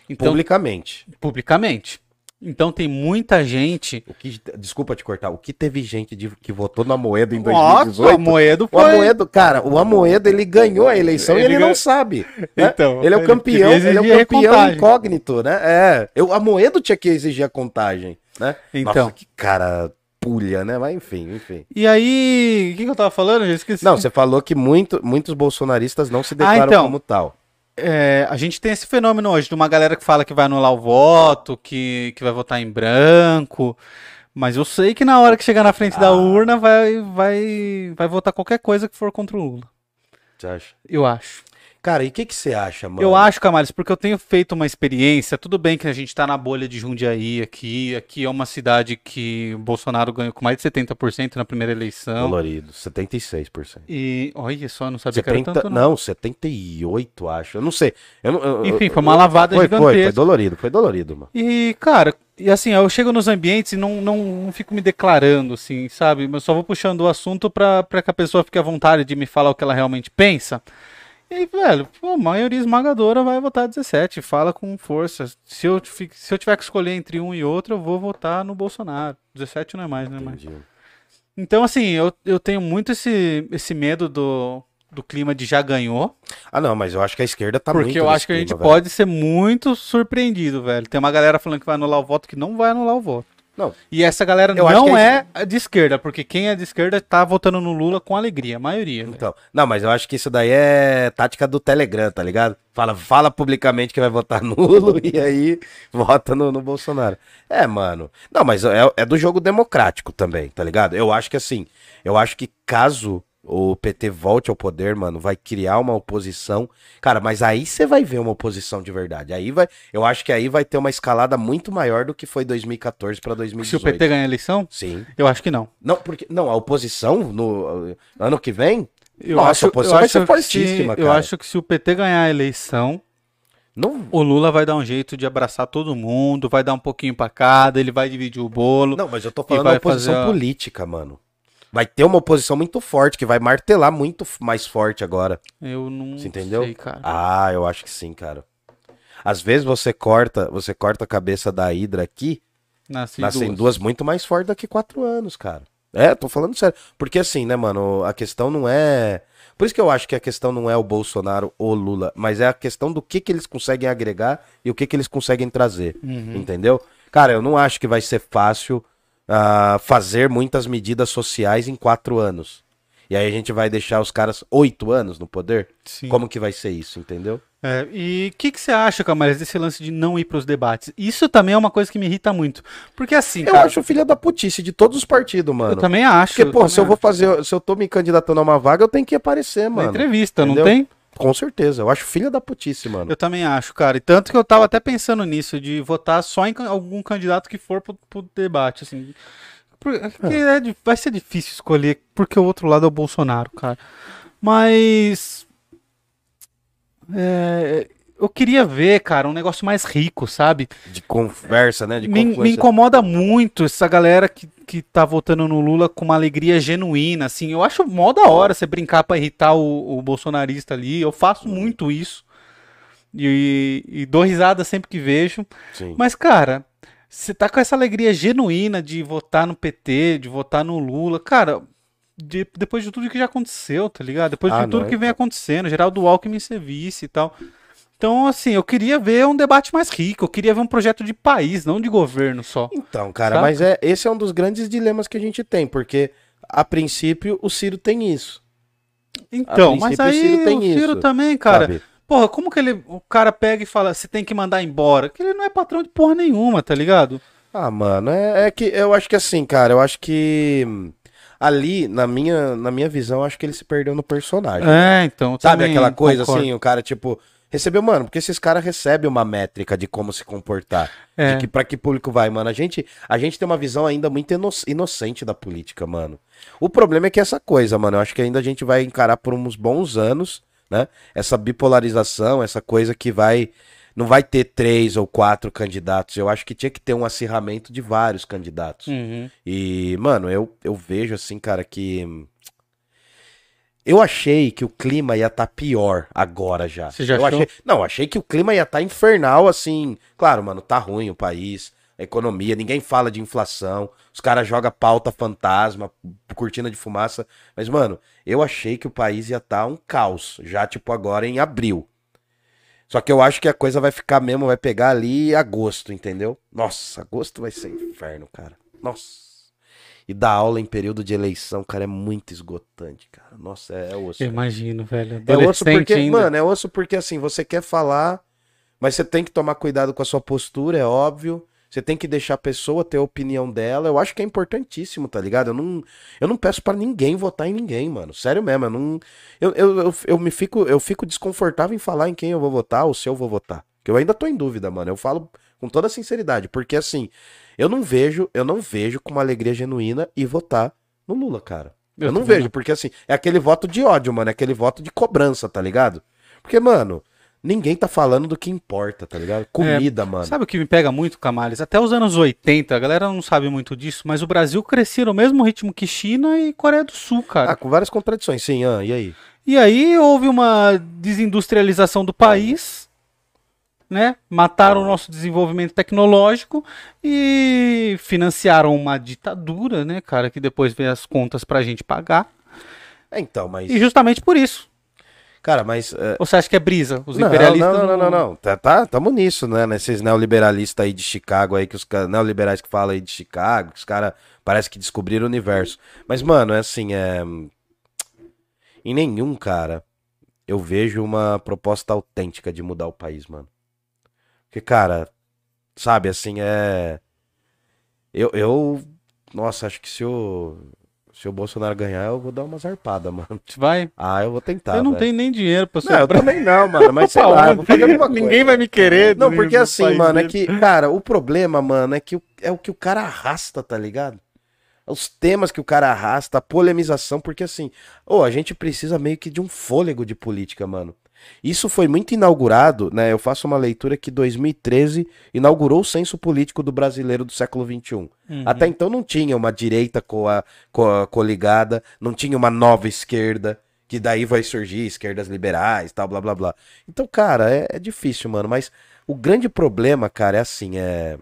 Então, Publicamente. publicamente. Então tem muita gente. O que, desculpa te cortar, o que teve gente de- que votou no Amoedo em Nossa, 2018? o Moedo O foi. Amoedo, cara, o Amoedo, ele ganhou a eleição e Ele ele ganhou- não sabe. né? Então, ele é o ele campeão, queria ele é o campeão incógnito, né? É, eu, o Amoedo tinha que exigir a contagem, né? Então. Nossa, que cara pulha, né? Mas enfim, enfim. E aí, o que, que eu tava falando? Eu já esqueci. Não, você falou que muito, muitos bolsonaristas não se declaram então. como tal. É, a gente tem esse fenômeno hoje de uma galera que fala que vai anular o voto, que, que vai votar em branco. Mas eu sei que na hora que chegar na frente Ah. da urna vai, vai, vai votar qualquer coisa que for contra o Lula. Você acha? Eu acho. Cara, e o que, que você acha, mano? Eu acho, Camales, porque eu tenho feito uma experiência. Tudo bem que a gente tá na bolha de Jundiaí aqui. Aqui é uma cidade que o Bolsonaro ganhou com mais de 70% na primeira eleição. Dolorido, 76%. E olha só, não sabia que era 70, tanto, não. não, 78, acho. Eu não sei. Eu não- eu- Enfim, foi uma lavada foi, foi, gigantesca. foi dolorido, foi dolorido, mano. E, cara, e assim, eu chego nos ambientes e não, não, não fico me declarando, assim, sabe? Eu só vou puxando o assunto pra que a pessoa fique à vontade de me falar o que ela realmente pensa. E velho, pô, a maioria esmagadora vai votar 17, fala com força. Se eu, se eu tiver que escolher entre um e outro, eu vou votar no Bolsonaro. 17 não é mais, não é mais. Entendi. Então, assim, eu, eu tenho muito esse, esse medo do, do clima de já ganhou. Ah, não, mas eu acho que a esquerda tá muito Porque eu acho que a gente clima, velho. pode ser muito surpreendido, velho. Tem uma galera falando que vai anular o voto que não vai anular o voto. Não, E essa galera Eu não que é de esquerda, porque quem é de esquerda tá votando no Lula com alegria, a maioria. então. Não, mas eu acho que isso daí é tática do Telegram, tá ligado? Fala, fala publicamente que vai votar nulo e aí vota no, no Bolsonaro. É, mano. Não, mas é, é do jogo democrático também, tá ligado? Eu acho que assim, eu acho que caso o PT volte ao poder, mano, vai criar uma oposição. Cara, mas aí você vai ver uma oposição de verdade. Aí vai, eu acho que aí vai ter uma escalada muito maior do que foi 2014 pra Se 2018. o PT ganhar a eleição, Sim. eu acho que não. Não, porque não, a oposição no ano que vem Eu Nossa, acho, a oposição eu vai ser que, fortíssima, eu cara. acho que se o PT ganhar a eleição, não o Lula vai dar um jeito de abraçar todo mundo, vai dar um pouquinho pra cada, ele vai dividir o bolo. Não, mas eu tô falando da oposição fazer política, mano. Vai ter uma oposição muito forte, que vai martelar muito mais forte agora. Eu não Você entendeu? sei, cara. Ah, eu acho que sim, cara. Às vezes você corta, você corta a cabeça da Hidra aqui, Nasci nascem duas. duas muito mais fortes daqui quatro anos, cara. É, tô falando sério. Porque assim, né, mano, a questão não é. Por isso que eu acho que a questão não é o Bolsonaro ou Lula, mas é a questão do que, que eles conseguem agregar e o que, que eles conseguem trazer. Uhum. Entendeu? Cara, eu não acho que vai ser fácil ah, fazer muitas medidas sociais em quatro anos. E aí a gente vai deixar os caras oito anos no poder? Sim. Como que vai ser isso, entendeu? É, e o que, que você acha, Camales, desse lance de não ir pros debates? Isso também é uma coisa que me irrita muito. Porque assim, Eu cara, acho filha da putice de todos os partidos, eu mano. também acho. Porque, eu pô, se eu também vou fazer, se eu tô me candidatando a uma vaga, eu tenho que aparecer, acho. Na mano. entrevista, Entendeu? não tem? Com certeza. Eu acho filha da putice, mano. Eu também acho, cara. E tanto que eu tava até pensando nisso, de votar só em algum candidato que for pro, pro debate, assim. Porque é di- vai ser difícil escolher, porque o outro lado é o Bolsonaro, cara. Mas. é, eu queria ver, cara, um negócio mais rico, sabe? De conversa, né? De Me, me incomoda muito essa galera que, que tá votando no Lula com uma alegria genuína, assim. Eu acho mó da hora você brincar pra irritar o, o bolsonarista ali. Eu faço muito isso. E, e dou risada sempre que vejo. Sim. Mas, cara, você tá com essa alegria genuína de votar no PT, de votar no Lula. Cara, de- depois de tudo que já aconteceu, tá ligado? Depois Ah, de tudo não, que vem acontecendo, Geraldo Alckmin ser vice e tal. Então, assim, eu queria ver um debate mais rico, eu queria ver um projeto de país, não de governo só. Então, cara, Saca? mas é, esse é um dos grandes dilemas que a gente tem, porque a princípio o Ciro tem isso. Então, mas princípio, o aí Ciro tem o Ciro isso, também, cara. sabe? Porra, como que ele, o cara pega e fala, você tem que mandar embora? Que ele não é patrão de porra nenhuma, tá ligado? Ah, mano, é, é que eu acho que assim, cara, eu acho que ali, na minha, na minha visão, acho que ele se perdeu no personagem. É, então. Sabe aquela coisa concordo. assim, o cara, tipo, recebeu, mano, porque esses caras recebem uma métrica de como se comportar. É. De que pra que público vai, mano. A gente, a gente tem uma visão ainda muito ino- inocente da política, mano. O problema é que essa coisa, mano, eu acho que ainda a gente vai encarar por uns bons anos, né? Essa bipolarização, essa coisa que vai. Não vai ter três ou quatro candidatos. Eu acho que tinha que ter um acirramento de vários candidatos. Uhum. E, mano, eu, eu vejo assim, cara, que. Eu achei que o clima ia estar pior agora já. Você já eu achou? achei... Não, achei que o clima ia estar infernal, assim. Claro, mano, tá ruim o país, a economia, ninguém fala de inflação, os caras jogam pauta fantasma, cortina de fumaça. Mas, mano, eu achei que o país ia estar um caos, já tipo agora em abril. Só que eu acho que a coisa vai ficar mesmo, vai pegar ali agosto, entendeu? Nossa, agosto vai ser inferno, cara. Nossa. E dar aula em período de eleição, cara, é muito esgotante, cara. Nossa, é, é osso. Eu imagino, velho. É osso porque, ainda. mano, é osso porque assim, você quer falar, mas você tem que tomar cuidado com a sua postura, é óbvio. Você tem que deixar a pessoa ter a opinião dela. Eu acho que é importantíssimo, tá ligado? Eu não, eu não peço pra ninguém votar em ninguém, mano. Sério mesmo, eu não. Eu, eu, eu, eu me fico, eu fico desconfortável em falar em quem eu vou votar ou se eu vou votar. Que eu ainda tô em dúvida, mano. Eu falo com toda sinceridade, porque assim, eu não vejo, eu não vejo com uma alegria genuína e votar no Lula, cara. Eu, Eu não vejo, porque assim, é aquele voto de ódio, mano. É aquele voto de cobrança, tá ligado? Porque, mano, ninguém tá falando do que importa, tá ligado? Comida, mano. Sabe o que me pega muito, Camales? Até os anos 80, a galera não sabe muito disso, mas o Brasil crescia no mesmo ritmo que China e Coreia do Sul, cara. Ah, com várias contradições, sim, ah, e aí? E aí houve uma desindustrialização do país, né? Mataram o nosso desenvolvimento tecnológico e financiaram uma ditadura, né, cara, que depois veio as contas pra gente pagar. É, então, mas. E justamente por isso. Cara, mas. é, você acha que é brisa? Os não, imperialistas não, não, não, não. Tá, tá, tamo nisso, né? Nesses neoliberalistas aí de Chicago aí, que os neoliberais que falam aí de Chicago, que os caras parece que descobriram o universo. Mas, mano, é assim, é. Em nenhum, cara, eu vejo uma proposta autêntica de mudar o país, mano. Porque, cara, sabe, assim, é. Eu, eu. Nossa, acho que se o. Se o Bolsonaro ganhar, eu vou dar uma zarpada, mano. Vai. Ah, eu vou tentar. eu não velho. tenho nem dinheiro pra Não, eu também não, mano. Mas sei lá, eu vou fazer alguma coisa. Ninguém vai me querer. Não, porque assim, mano, é que, cara, o problema, mano, é que é o que o cara arrasta, tá ligado? Os temas que o cara arrasta, a polemização, porque assim, ô, a gente precisa meio que de um fôlego de política, mano. Isso foi muito inaugurado, né? Eu faço uma leitura que 2013 inaugurou o censo político do brasileiro do século XXI. Uhum. Até então não tinha uma direita co co coligada, não tinha uma nova esquerda, que daí vai surgir esquerdas liberais, tal, blá blá blá. Então, cara, é, é difícil, mano. Mas o grande problema, cara, é assim, é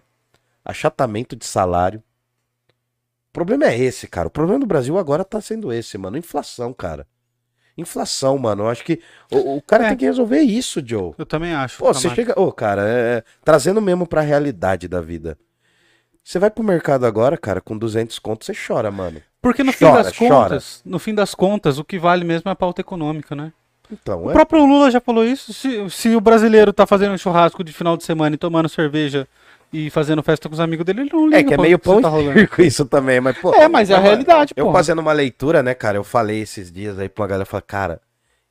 achatamento de salário. O problema é esse, cara. O problema do Brasil agora tá sendo esse, mano. Inflação, cara. Inflação, mano. Eu acho que o, o cara É. tem que resolver isso, Joe. Eu também acho. Pô, você chega. Ô, cara, é- é, trazendo mesmo pra realidade da vida. Você vai pro mercado agora, cara, com 200 contos, você chora, mano. Porque no fim Chora, das chora. contas, no fim das contas, o que vale mesmo é a pauta econômica, né? Então, O é. próprio Lula já falou isso. Se, se o brasileiro tá fazendo um churrasco de final de semana e tomando cerveja e fazendo festa com os amigos dele, ele não liga É que é meio que pão tá circo isso também, mas, pô. É, mas é a realidade, Eu pô. fazendo uma leitura, né, cara, eu falei esses dias aí pra uma galera, eu falei, cara,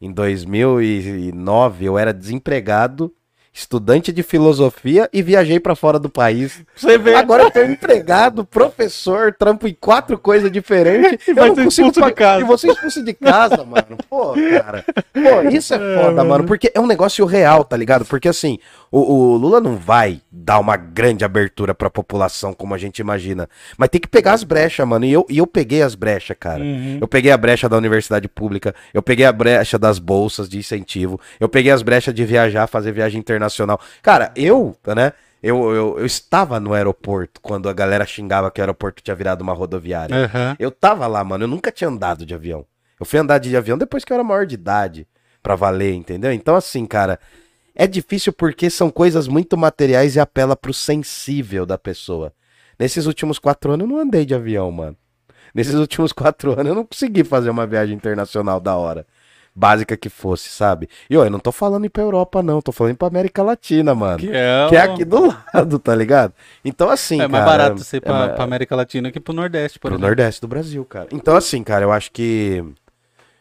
em 2009 eu era desempregado, estudante de filosofia e viajei pra fora do país. Você vê. Agora eu tô empregado, professor, trampo em quatro coisas diferentes. E eu vai ser expulso de casa. E você expulso de casa, mano. Pô, cara. Pô, isso é foda, mano. Porque é um negócio real, tá ligado? Porque assim, o, o Lula não vai dar uma grande abertura pra população como a gente imagina. Mas tem que pegar as brechas, mano. E eu, e eu peguei as brechas, cara. Uhum. Eu peguei a brecha da universidade pública, eu peguei a brecha das bolsas de incentivo, eu peguei as brechas de viajar, fazer viagem internacional. Cara, eu, né? Eu, eu, eu estava no aeroporto quando a galera xingava que o aeroporto tinha virado uma rodoviária. Aham. Eu tava lá, mano, eu nunca tinha andado de avião. Eu fui andar de avião depois que eu era maior de idade, pra valer, entendeu? Então, assim, cara, é difícil porque são coisas muito materiais e apela pro sensível da pessoa. Nesses últimos quatro anos eu não andei de avião, mano. Nesses últimos quatro anos eu não consegui fazer uma viagem internacional da hora. básica que fosse, sabe? E ó, eu não tô falando ir pra Europa, não, tô falando ir pra América Latina, mano. Que é, é aqui do lado, tá ligado? Então, assim. É mais cara, barato você ir pra, é, pra América Latina que pro Nordeste, por pro exemplo. Nordeste do Brasil, cara. Então, assim, cara, eu acho que.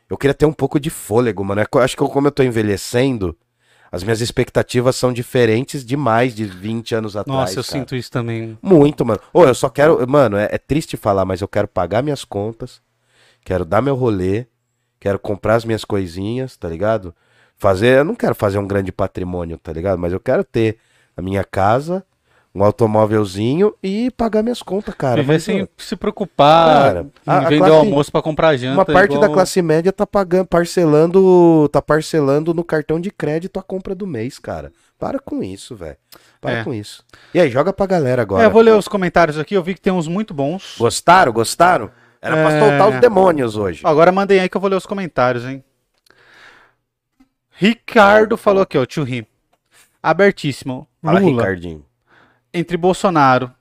Eu queria ter um pouco de fôlego, mano. É Eu acho que como eu tô envelhecendo, as minhas expectativas são diferentes demais de 20 anos atrás. Nossa, eu cara. sinto isso também. Muito, mano. Ô, eu só quero. Mano, é, é triste falar, mas eu quero pagar minhas contas. Quero dar meu rolê. Quero comprar as minhas coisinhas, tá ligado? Fazer. Eu não quero fazer um grande patrimônio, tá ligado? Mas eu quero ter a minha casa, um automóvelzinho e pagar minhas contas, cara. Viver sem ô, se preocupar Cara, em a- vender classe- o almoço pra comprar janta. uma parte igual- da classe média tá pagando, parcelando, tá parcelando no cartão de crédito a compra do mês, cara. Para com isso, velho. Para É. com isso. E aí, joga pra galera agora. É, eu vou ler os comentários aqui, eu vi que tem uns muito bons. Gostaram? Gostaram? Era pra É. soltar os demônios hoje. Agora mandem aí que eu vou ler os comentários, hein? Ricardo falou aqui, ó, tio Ri. Abertíssimo. Fala, Lula, Ricardinho. Entre Bolsonaro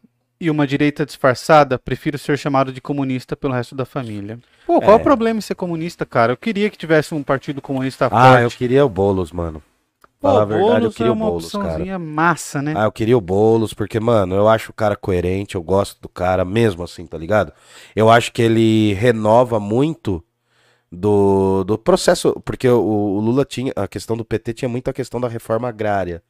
e uma direita disfarçada, prefiro ser chamado de comunista pelo resto da família. Pô, qual É. o problema em ser comunista, cara? Eu queria que tivesse um partido comunista Ah, forte. eu queria o Boulos, mano. Pô, Falar a verdade, eu queria é o Boulos, cara. massa, né? Ah, eu queria o Boulos, porque, mano, eu acho o cara coerente, eu gosto do cara mesmo assim, tá ligado? Eu acho que ele renova muito do, do processo, porque o, o Lula tinha, a questão do PT tinha muito a questão da reforma agrária.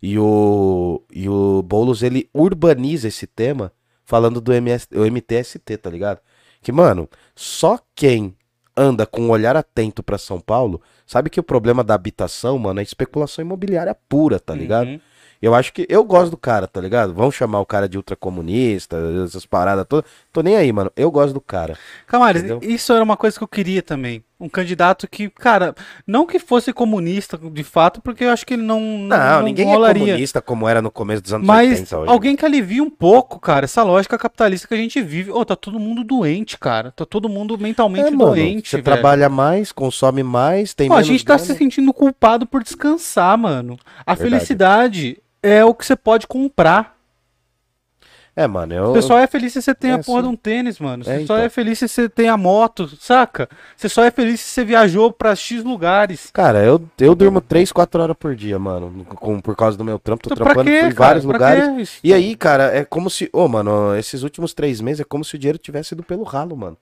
E o, e o Boulos, ele urbaniza esse tema falando do MS, o MTST, tá ligado? Que, mano, só quem anda com um olhar atento pra São Paulo sabe que o problema da habitação, mano, é especulação imobiliária pura, tá ligado? Uhum. Eu acho que eu gosto do cara, tá ligado? Vão chamar o cara de ultracomunista, essas paradas todas. Tô nem aí, mano. Eu gosto do cara. Camares, Entendeu? isso era uma coisa que eu queria também. Um candidato que, cara, não que fosse comunista de fato, porque eu acho que ele não. Não, ninguém rolaria. é comunista como era no começo dos anos Mas 80 hoje. alguém que alivie um pouco, cara, essa lógica capitalista que a gente vive. Ô, tá todo mundo doente, cara. Tá todo mundo mentalmente É, mano, doente. você velho. trabalha mais, consome mais, tem Pô, a menos gente tá grana. se sentindo culpado por descansar, mano. A Verdade. felicidade é o que você pode comprar. É, mano, eu... Você só é feliz se você tem É, a porra sim. de um tênis, mano. Você É, só então. é feliz se você tem a moto, saca? Você só é feliz se você viajou pra X lugares. Cara, eu, eu durmo 3, 4 horas por dia, mano. Com, por causa do meu trampo. Tô Então, trampando quê, em cara? vários Pra lugares. E aí, cara, é como se. Ô, mano, esses últimos três meses é como se o dinheiro tivesse ido pelo ralo, mano.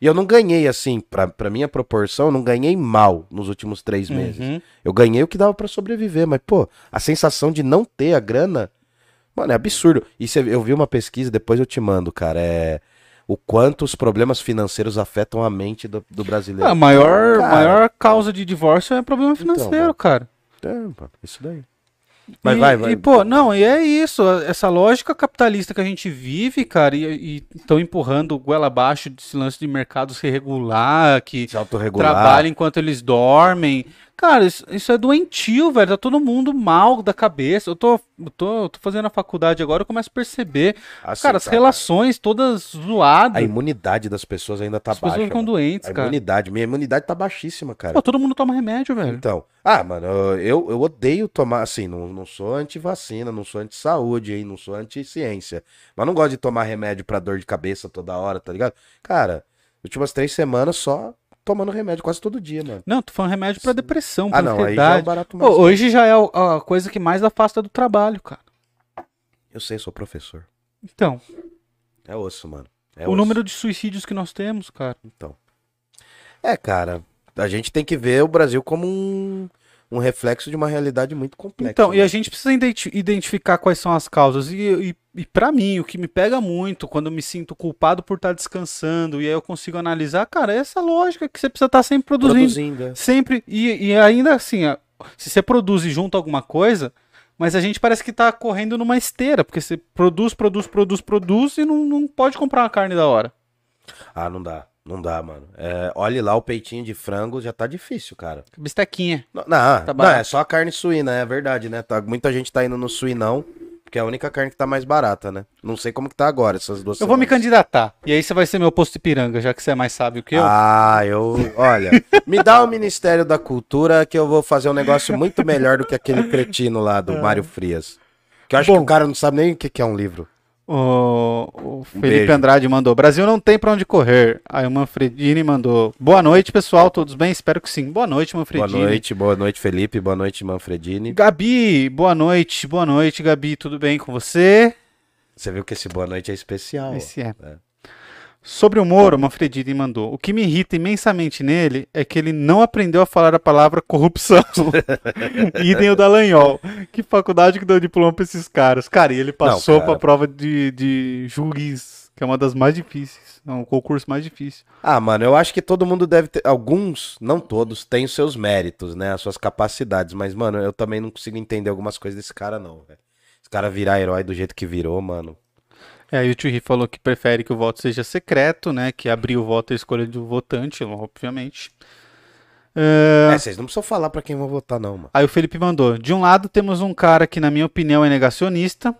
E eu não ganhei assim, pra, pra minha proporção, eu não ganhei mal nos últimos três meses. Uhum. Eu ganhei o que dava pra sobreviver, mas, pô, a sensação de não ter a grana, mano, é absurdo. E cê- eu vi uma pesquisa, depois eu te mando, cara, é. O quanto os problemas financeiros afetam a mente do, do brasileiro. A maior, Cara. maior causa de divórcio é problema financeiro, mano. cara. É, isso daí. Mas e, vai, vai. E, pô, não, e é isso. Essa lógica capitalista que a gente vive, cara, e estão empurrando goela abaixo desse lance de mercado se regular, que se autorregular. trabalha enquanto eles dormem. Cara, isso, isso é doentio, velho. Tá todo mundo mal da cabeça. Eu tô, eu tô, eu tô fazendo a faculdade agora, eu começo a perceber. Assim, cara, as cara, relações todas A zoadas. imunidade das pessoas ainda tá As pessoas baixa. ficam mano. doentes, A cara. imunidade, minha imunidade tá baixíssima, cara. Pô, todo mundo toma remédio, velho. Então, ah, mano, eu, eu odeio tomar, assim, não, não sou anti-vacina, não sou anti-saúde, hein, não sou anti-ciência, mas não gosto de tomar remédio pra dor de cabeça toda hora, tá ligado? Cara, últimas três semanas só tomando remédio quase todo dia, mano. Não, tô falando remédio pra depressão, pra Ah, não, aí já é um ansiedade. barato mais. Ô, hoje já é a coisa que mais afasta do trabalho, cara. Eu sei, sou professor. Então, É osso, mano. É o osso. número de suicídios que nós temos, cara. Então. É, cara, a gente tem que ver o Brasil como um, um reflexo de uma realidade muito complexa. Então, e né? a gente precisa identi- identificar quais são as causas. E, e, e para mim, o que me pega muito quando eu me sinto culpado por estar descansando e aí eu consigo analisar, cara, é essa lógica que você precisa estar sempre produzindo. Produzindo, é. Sempre. E, e ainda assim, se você produz e junta alguma coisa, mas a gente parece que tá correndo numa esteira, porque você produz, produz, produz, produz e não, não pode comprar uma carne da hora. Ah, não dá. Não dá, mano. É, olhe lá o peitinho de frango, já tá difícil, cara. Bistequinha. Não, não, Tá não, é só a carne suína, é verdade, né? Tá, muita gente tá indo no suinão, porque é a única carne que tá mais barata, né? Não sei como que tá agora, essas duas Eu vou me semanas. candidatar. E aí você vai ser meu posto Ipiranga, já que você é mais sábio que eu. Ah, eu. Olha, me dá o Ministério da Cultura que eu vou fazer um negócio muito melhor do que aquele cretino lá do Mário Frias. Que eu acho que É. Bom. o cara não sabe nem o que que é um livro. O, o Felipe. Andrade mandou: Brasil não tem pra onde correr. Aí o Manfredini mandou: Boa noite, pessoal. Todos bem? Espero que sim. Boa noite, Manfredini. Boa noite, boa noite, Felipe. Boa noite, Manfredini. Gabi, boa noite. Boa noite, Gabi. Tudo bem com você? Você viu que esse boa noite é especial. Esse é. É. Sobre o Moro, o Manfredini mandou. O que me irrita imensamente nele é que ele não aprendeu a falar a palavra corrupção. Idem o Dallagnol. Que faculdade que deu diploma pra esses caras? Cara, e ele passou cara. pra prova de, de juiz, que é uma das mais difíceis. É um concurso mais difícil. Ah, mano, eu acho que todo mundo deve ter. Alguns, não todos, têm os seus méritos, né? As suas capacidades. Mas, mano, eu também não consigo entender algumas coisas desse cara, não, velho. Esse cara virar herói do jeito que virou, mano. É, aí o Thierry falou que prefere que o voto seja secreto, né? Que abrir o voto é a escolha do votante, obviamente. É, É, vocês não precisam falar pra quem vão votar, não, mano. Aí o Felipe mandou: de um lado temos um cara que, na minha opinião, é negacionista,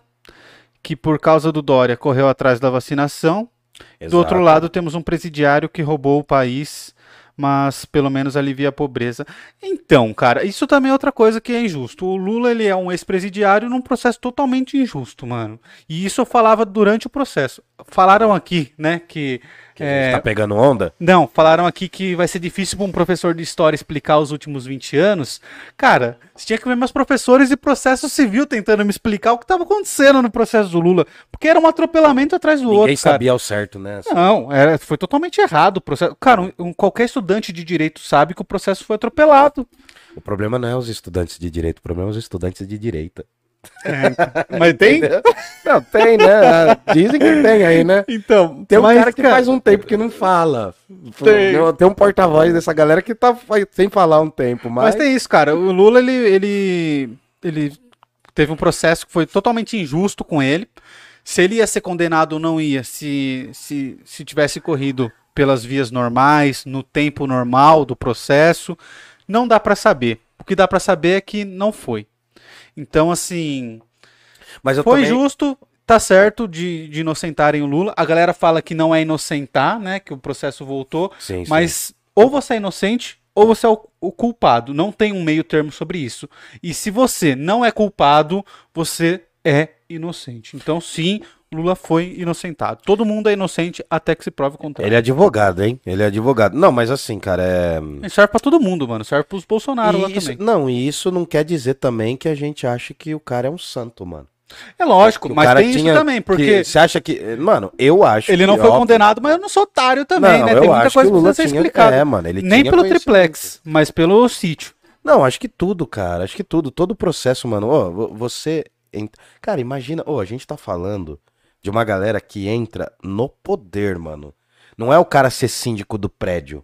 que por causa do Dória correu atrás da vacinação. Do outro Exato. lado temos um presidiário que roubou o país, mas pelo menos alivia a pobreza. Então, cara, isso também é outra coisa que é injusto. O Lula ele é um ex-presidiário num processo totalmente injusto, mano. E isso eu falava durante o processo. Falaram aqui, né, que Que a é, gente tá pegando onda? não, falaram aqui que vai ser difícil para um professor de história explicar os últimos 20 anos. Cara, você tinha que ver meus professores de processo civil tentando me explicar o que estava acontecendo no processo do Lula. Porque era um atropelamento atrás do Ninguém outro, cara. sabia ao certo, né? Não, era, foi totalmente errado o processo. Cara, um- um- qualquer estudante de direito sabe que o processo foi atropelado. O problema não é os estudantes de direito, o problema é os estudantes de direita. Mas tem? Não, tem, né? Dizem que tem aí, né? Então, Tem um mas, cara que faz um tempo que não fala. Tem. Tem, um porta-voz dessa galera que tá sem falar um tempo, mas... Mas tem isso, cara. O Lula, ele, ele, ele teve um processo que foi totalmente injusto com ele. Se ele ia ser condenado ou não ia, se, se, se tivesse corrido pelas vias normais, no tempo normal do processo, não dá pra saber. O que dá pra saber é que não foi. Então, assim, mas eu foi também... justo, tá certo de, de inocentarem o Lula. A galera fala que não é inocentar, né? Que o processo voltou. Sim, sim. Mas ou você é inocente ou você é o, o culpado. Não tem um meio termo sobre isso. E se você não é culpado, você é inocente. Então, sim, Lula foi inocentado. Todo mundo é inocente até que se prove o contrário. Ele é advogado, hein? Ele é advogado. Não, mas assim, cara, é... Ele serve pra todo mundo, mano. Serve pros Bolsonaro lá E isso, também. não, e isso não quer dizer também que a gente acha que o cara é um santo, mano. É lógico, mas tem tinha isso também, que- porque Você acha que... Mano, eu acho ele não que, foi óbvio, condenado, mas eu não sou otário também, não, né? Tem muita coisa que precisa ser explicada. É, mano, ele Nem pelo triplex, mas pelo sítio. Não, acho que tudo, cara. Acho que tudo. Todo o processo, mano. Você. Cara, imagina. Ô, a gente tá falando de uma galera que entra no poder, mano. Não é o cara ser síndico do prédio.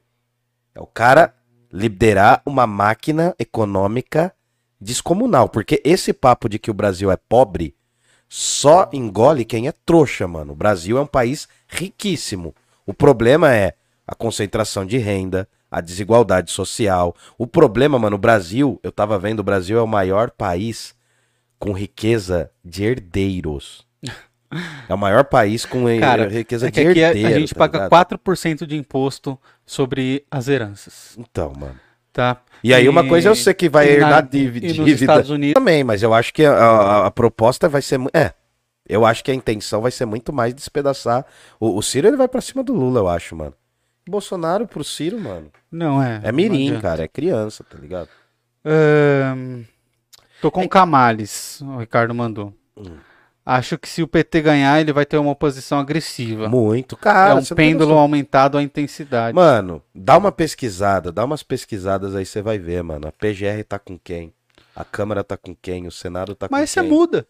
É o cara liderar uma máquina econômica descomunal. Porque esse papo de que o Brasil é pobre só engole quem é trouxa, mano. O Brasil é um país riquíssimo. O problema é a concentração de renda, a desigualdade social. O problema, mano, o Brasil, eu tava vendo, o Brasil é o maior país com riqueza de herdeiros. É o maior país com Cara, riqueza É de herdeiros. a gente tá paga ligado? 4% de imposto sobre as heranças, Então, mano. tá? E aí, uma E- coisa eu sei que vai herdar na- dívida, Estados Unidos- também, mas eu acho que a, a- a proposta vai ser. É. Eu acho que a intenção vai ser muito mais despedaçar. O, o Ciro ele vai pra cima do Lula, eu acho, mano. Bolsonaro pro Ciro, mano. Não é. É mirim, cara. É criança, tá ligado? Ahn, tô com Camales, o Ricardo mandou. Hum. Acho que se o PT ganhar, ele vai ter uma oposição agressiva. Muito. é Cara, um não tem pêndulo aumentado a intensidade. Mano, dá uma pesquisada, dá umas pesquisadas aí, você vai ver, mano. A PGR tá com quem? A Câmara tá com quem? O Senado tá com Mas você quem? muda.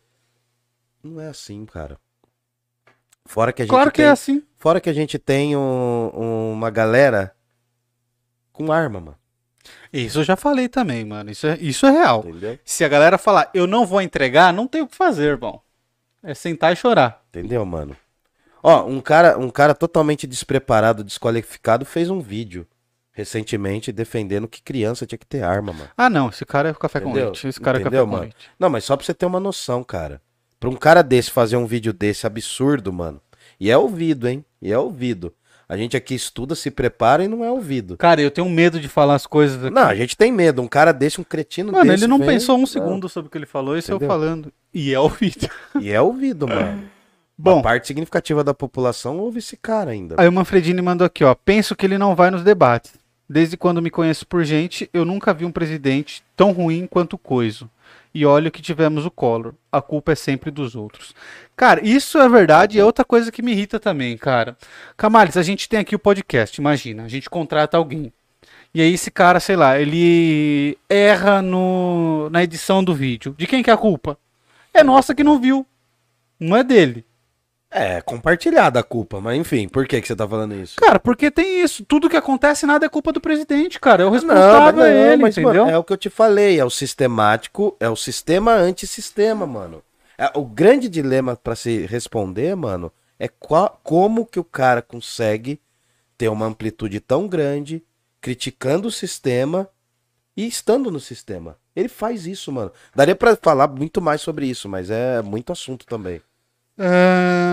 Não é assim, cara. Fora que a gente Claro que tem, é assim. Fora que a gente tem um- uma galera com arma, mano. Isso eu já falei também, mano. Isso é, isso é real. Entendeu? Se a galera falar, eu não vou entregar, não tem o que fazer, irmão. É sentar e chorar. Entendeu, mano? Ó, um cara, um cara totalmente despreparado, desqualificado, fez um vídeo recentemente defendendo que criança tinha que ter arma, mano. Ah, não. Esse cara é café com Entendeu? leite. Esse cara Entendeu, é café com mano? leite. Não, mas só pra você ter uma noção, cara. Pra um cara desse fazer um vídeo desse absurdo, mano. E é ouvido, hein? E é ouvido. A gente aqui estuda, se prepara e não é ouvido. Cara, eu tenho medo de falar as coisas aqui. Não, a gente tem medo. Um cara desse, um cretino Mano, desse. ele não vem- pensou um Não. segundo sobre o que ele falou, isso eu Entendeu? falando. E é o vídeo. E é ouvido, mano. Bom, Uma parte significativa da população ouve esse cara ainda. aí o Manfredini mandou aqui, ó. Penso que ele não vai nos debates. Desde quando me conheço por gente, eu nunca vi um presidente tão ruim quanto o Coiso. E olha que tivemos o Collor. A culpa é sempre dos outros. Cara, isso é verdade e é outra coisa que me irrita também, cara. Camales, a gente tem aqui o podcast, imagina. A gente contrata alguém. E aí esse cara, sei lá, ele erra no, na edição do vídeo. De quem que é a culpa? É nossa que não viu. Não é dele. É, compartilhada a culpa, mas enfim, por que, que você tá falando isso? Cara, porque tem isso. Tudo que acontece, nada é culpa do presidente, cara. É o Não, responsável mas é não, ele, mas, entendeu? mano, é o que eu te falei, é o sistemático, é o sistema antissistema, mano. É, o grande dilema pra se responder, mano, é qual- como que o cara consegue ter uma amplitude tão grande, criticando o sistema e estando no sistema. Ele faz isso, mano. Daria pra falar muito mais sobre isso, mas é muito assunto também. Ahn,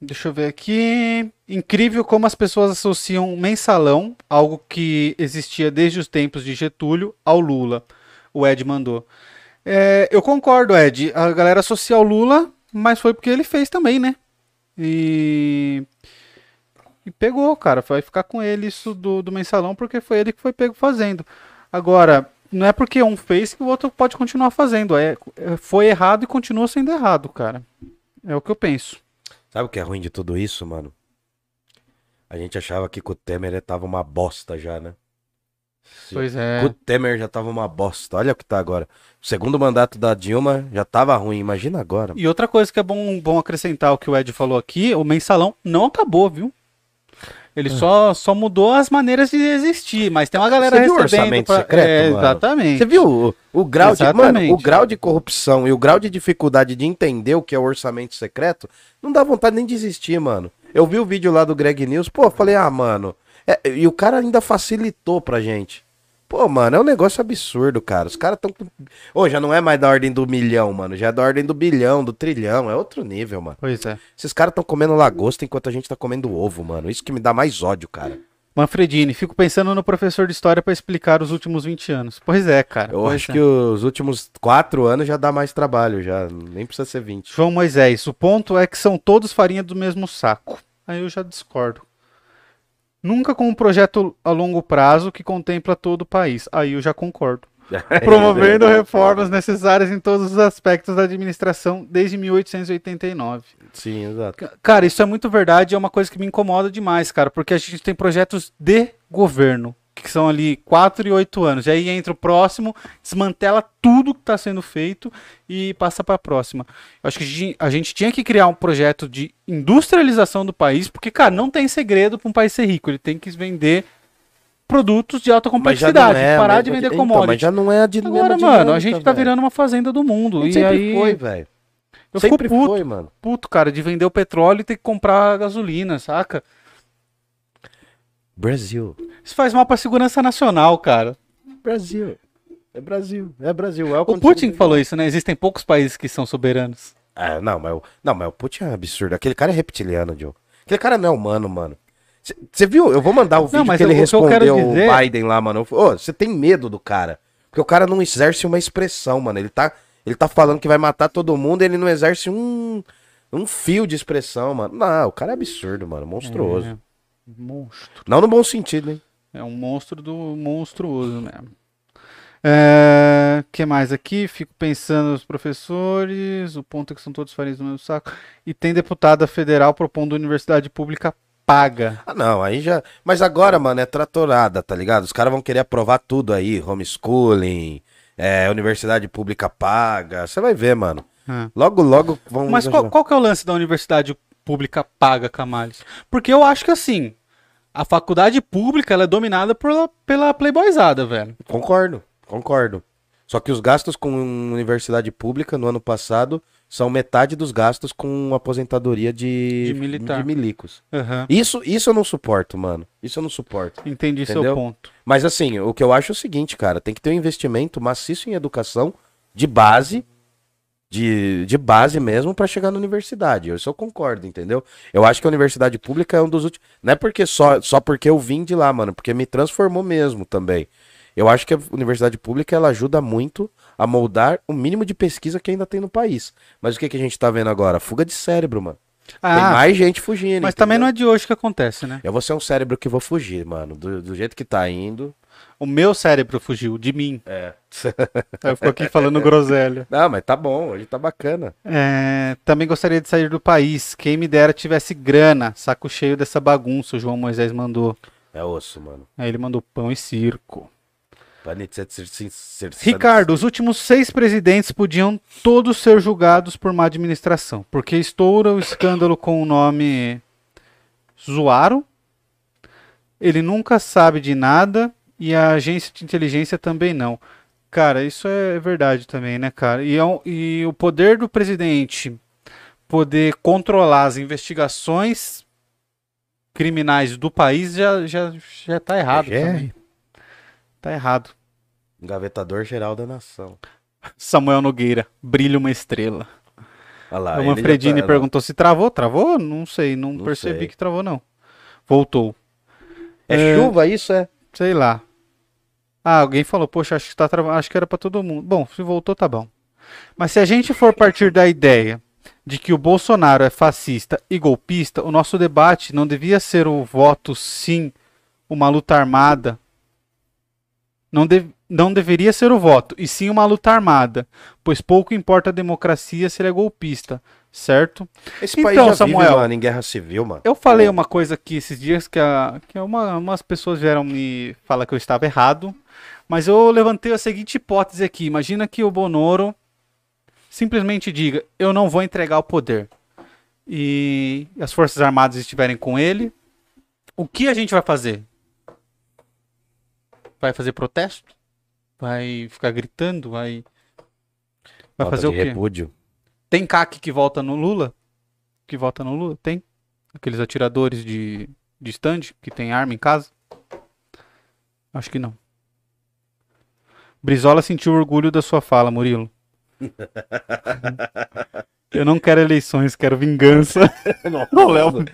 deixa eu ver aqui. Incrível como as pessoas associam mensalão, algo que existia desde os tempos de Getúlio, ao Lula. O Ed mandou. É, eu concordo, Ed. A galera associa ao Lula, mas foi porque ele fez também, né? E. E pegou, cara. Vai ficar com ele isso do, do mensalão, porque foi ele que foi pego fazendo. Agora, não é porque um fez que o outro pode continuar fazendo. É, é- foi errado e continua sendo errado, cara. É o que eu penso. Sabe o que é ruim de tudo isso, mano? A gente achava que com o Temer tava uma bosta já, né? Pois Com é. o Temer já tava uma bosta. Olha o que tá agora. O segundo mandato da Dilma já tava ruim. Imagina agora. E outra coisa que é bom, bom acrescentar o que o Ed falou aqui, o mensalão não acabou, viu? Ele só, só mudou as maneiras de existir, mas tem uma galera Você viu orçamento pra- secreto, é? Exatamente. Você viu o, o grau de, mano, Exatamente. o grau de corrupção e o grau de dificuldade de entender o que é o orçamento secreto? Não dá vontade nem de existir, mano. Eu vi o vídeo lá do Greg News, pô, falei, ah, mano. é- e o cara ainda facilitou pra gente. Pô, mano, é um negócio absurdo, cara. Os caras tão. Ô, já não é mais da ordem do milhão, mano. Já é da ordem do bilhão, do trilhão. É outro nível, mano. Pois é. Esses caras tão comendo lagosta enquanto a gente tá comendo ovo, mano. Isso que me dá mais ódio, cara. Manfredini, fico pensando no professor de história pra explicar os últimos 20 anos. Pois é, cara. Eu acho é. que os últimos quatro anos já dá mais trabalho, já. Nem precisa ser 20. João Moisés, o ponto é que são todos farinha do mesmo saco. Aí eu já discordo. Nunca com um projeto a longo prazo que contempla todo o país. Aí eu já concordo. Promovendo reformas necessárias em todos os aspectos da administração desde 1889. Sim, exato. Ca- Cara, isso é muito verdade, é uma coisa que me incomoda demais, cara, porque a gente tem projetos de governo, que são ali 4 e 8 anos. E aí entra o próximo, desmantela tudo que está sendo feito e passa para a próxima. Eu acho que a gente- tinha que criar um projeto de industrialização do país, porque, cara, não tem segredo para um país ser rico, ele tem que vender produtos de alta complexidade, é, parar mas- de vender então, commodity. mas já não é a de Agora, mesma mano, a dinâmica, gente tá velho. virando uma fazenda do mundo. E sempre aí foi, velho. eu Sempre fico puto, foi, mano. puto, cara, de vender o petróleo e ter que comprar gasolina, saca? Brasil. Isso faz mal pra segurança nacional, cara. Brasil. É Brasil. É Brasil. É o, O Putin falou isso, né? Existem poucos países que são soberanos. Ah, não, mas o, não, mas o Putin é absurdo. Aquele cara é reptiliano, Joe. Aquele cara não é humano, mano. Você viu? Eu vou mandar o vídeo mas que ele eu respondeu o dizer- Biden lá, mano. Ô, você tem medo do cara. Porque o cara não exerce uma expressão, mano. Ele tá, ele tá falando que vai matar todo mundo e ele não exerce um, um fio de expressão, mano. Não, o cara é absurdo, mano. Monstruoso. É, monstro. Não no bom sentido, hein? É um monstro do monstruoso mesmo. É, que mais aqui? Fico pensando nos professores. O ponto é que são todos farinhas do mesmo saco. E tem deputada federal propondo universidade pública paga. Ah, não, aí já. Mas agora, mano, é tratorada, tá ligado? Os caras vão querer aprovar tudo aí, homeschooling, é, universidade pública paga. Você vai ver, mano. Ah. Logo, logo vão. Mas qual, qual que é o lance da universidade pública paga, Camales? Porque eu acho que assim, a faculdade pública ela é dominada por, pela playboyzada, velho. Concordo, concordo. Só que os gastos com universidade pública no ano passado são metade dos gastos com aposentadoria de, De militar. de milicos. Aham. Isso, isso eu não suporto, mano. Isso eu não suporto. Entendi seu Entendeu? ponto. Mas assim, o que eu acho é o seguinte, cara, tem que ter um investimento maciço em educação de base, de, de base mesmo, pra chegar na universidade. Eu concordo, entendeu? Eu acho que a universidade pública é um dos últimos. Não é porque só, só porque eu vim de lá, mano, porque me transformou mesmo também. Eu acho que a universidade pública ela ajuda muito a moldar o mínimo de pesquisa que ainda tem no país. Mas o que, que a gente tá vendo agora? Fuga de cérebro, mano. Tem Ah, mais gente fugindo. mas também não entendeu? é de hoje que acontece, né? Eu vou ser um cérebro que vou fugir, mano. Do, do jeito que tá indo. O meu cérebro fugiu de mim. É. Aí eu fico aqui falando groselha. Não, mas tá bom, hoje tá bacana. É, também gostaria de sair do país. Quem me dera tivesse grana. Saco cheio dessa bagunça, o João Moisés mandou. É osso, mano. Aí ele mandou pão e circo. Ricardo, os últimos seis presidentes podiam todos ser julgados por má administração, porque estoura o escândalo com o nome Zuaro. Ele nunca sabe de nada e a agência de inteligência também não. Cara, isso é verdade também, né, cara? E, é um- e o poder do presidente poder controlar as investigações criminais do país já, já, já tá errado É, também. Tá errado. Engavetador geral da nação. Samuel Nogueira, brilha uma estrela. Olha lá. o Manfredini tá- perguntou se travou. Travou? Não sei, não, Não percebi sei. que travou, não. Voltou. É, É. chuva isso, é? Sei lá. Ah, alguém falou, poxa, acho que tá. Acho que era pra todo mundo. Bom, se voltou, tá bom. Mas se a gente for partir da ideia de que o Bolsonaro é fascista e golpista, o nosso debate não devia ser o voto sim, uma luta armada. Não, de- não deveria ser o voto, e sim uma luta armada, pois pouco importa a democracia se ele é golpista, certo? Esse Então, Samuel, vive, mano, em guerra civil, mano. Eu falei uma coisa aqui esses dias que, a, que uma, umas pessoas vieram me falar que eu estava errado, mas eu levantei a seguinte hipótese aqui. Imagina que o Bonoro simplesmente diga: Eu não vou entregar o poder. E as Forças Armadas estiverem com ele. O que a gente vai fazer? Vai fazer protesto? Vai ficar gritando? Vai, vai fazer o quê? repúdio. Tem CAC que volta no Lula? Que volta no Lula? Tem? Aqueles atiradores de, de stand que tem arma em casa? Acho que não. Brizola sentiu orgulho da sua fala, Murilo. Eu não quero eleições, quero vingança. O Léo-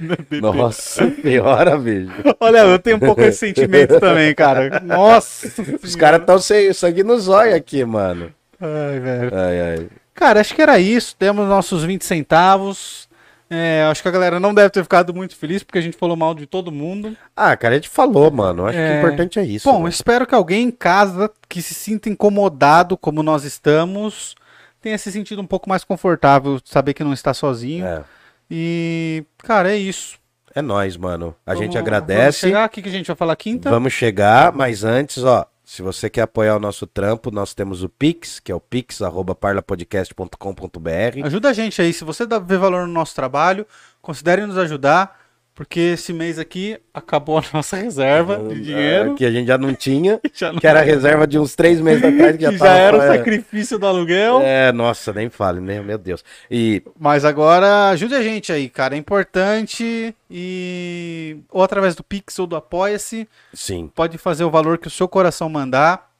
Nossa senhora, bicho. Olha, eu tenho um pouco esse sentimento também, cara. Nossa. Os caras tão sem sangue no zóio aqui, mano. Ai, velho. Ai, ai. Cara, acho que era isso. Temos nossos 20 centavos. É, acho que a galera não deve ter ficado muito feliz porque a gente falou mal de todo mundo. Ah, cara, a gente falou, mano. Acho que É. o importante é isso. Bom, né? espero que alguém em casa que se sinta incomodado como nós estamos tenha se sentido um pouco mais confortável, saber que não está sozinho. é. E, cara, é isso. É nóis, mano. A gente Vamos- Vamos agradece. chegar aqui que a gente vai falar quinta. Vamos chegar, mas antes, ó, se você quer apoiar o nosso trampo, nós temos o Pix, que é o pix@parlapodcast.com.br. Ajuda a gente aí. Se você dá- vê valor no nosso trabalho, considere nos ajudar. Porque esse mês aqui acabou a nossa reserva de dinheiro. Que a gente já não tinha, Já não- que era a reserva de uns três meses atrás, que já, já era o é. sacrifício do aluguel. É, nossa, nem fale, né? Meu Deus. E Mas agora ajude a gente aí, cara. É importante. E. Ou através do Pix ou do Apoia-se. sim, Pode fazer o valor que o seu coração mandar.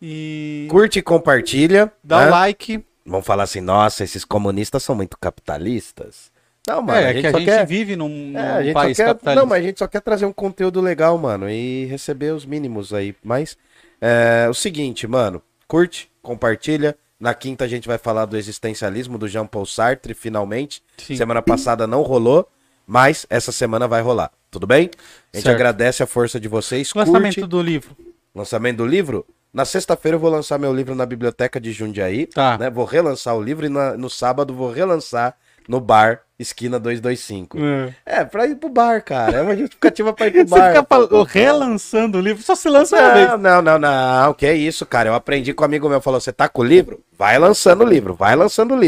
E. curte e compartilha. Dá né? o like. Vão falar assim, nossa, esses comunistas são muito capitalistas. Não, mano, é, a gente que a só gente quer... vive num, num É, a gente país só quer... capitalista. Não, mas a gente só quer trazer um conteúdo legal, mano, e receber os mínimos aí. Mas é o seguinte, mano, curte, compartilha. Na quinta a gente vai falar do existencialismo do Jean Paul Sartre, finalmente. Sim. Semana passada não rolou, mas essa semana vai rolar. Tudo bem? A gente Certo. agradece a força de vocês. Lançamento Curte. do livro. Lançamento do livro? Na sexta-feira eu vou lançar meu livro na biblioteca de Jundiaí. Tá. Né? Vou relançar o livro e na- no sábado vou relançar no bar Esquina 225. É, pra ir pro bar, cara. É uma justificativa pra ir pro Você bar. fica fal- relançando o livro, só se lança uma vez. Não, não, não, não. Que é isso, cara. Eu aprendi com um amigo meu, falou: você tá com o livro? Vai lançando o livro, vai lançando o livro.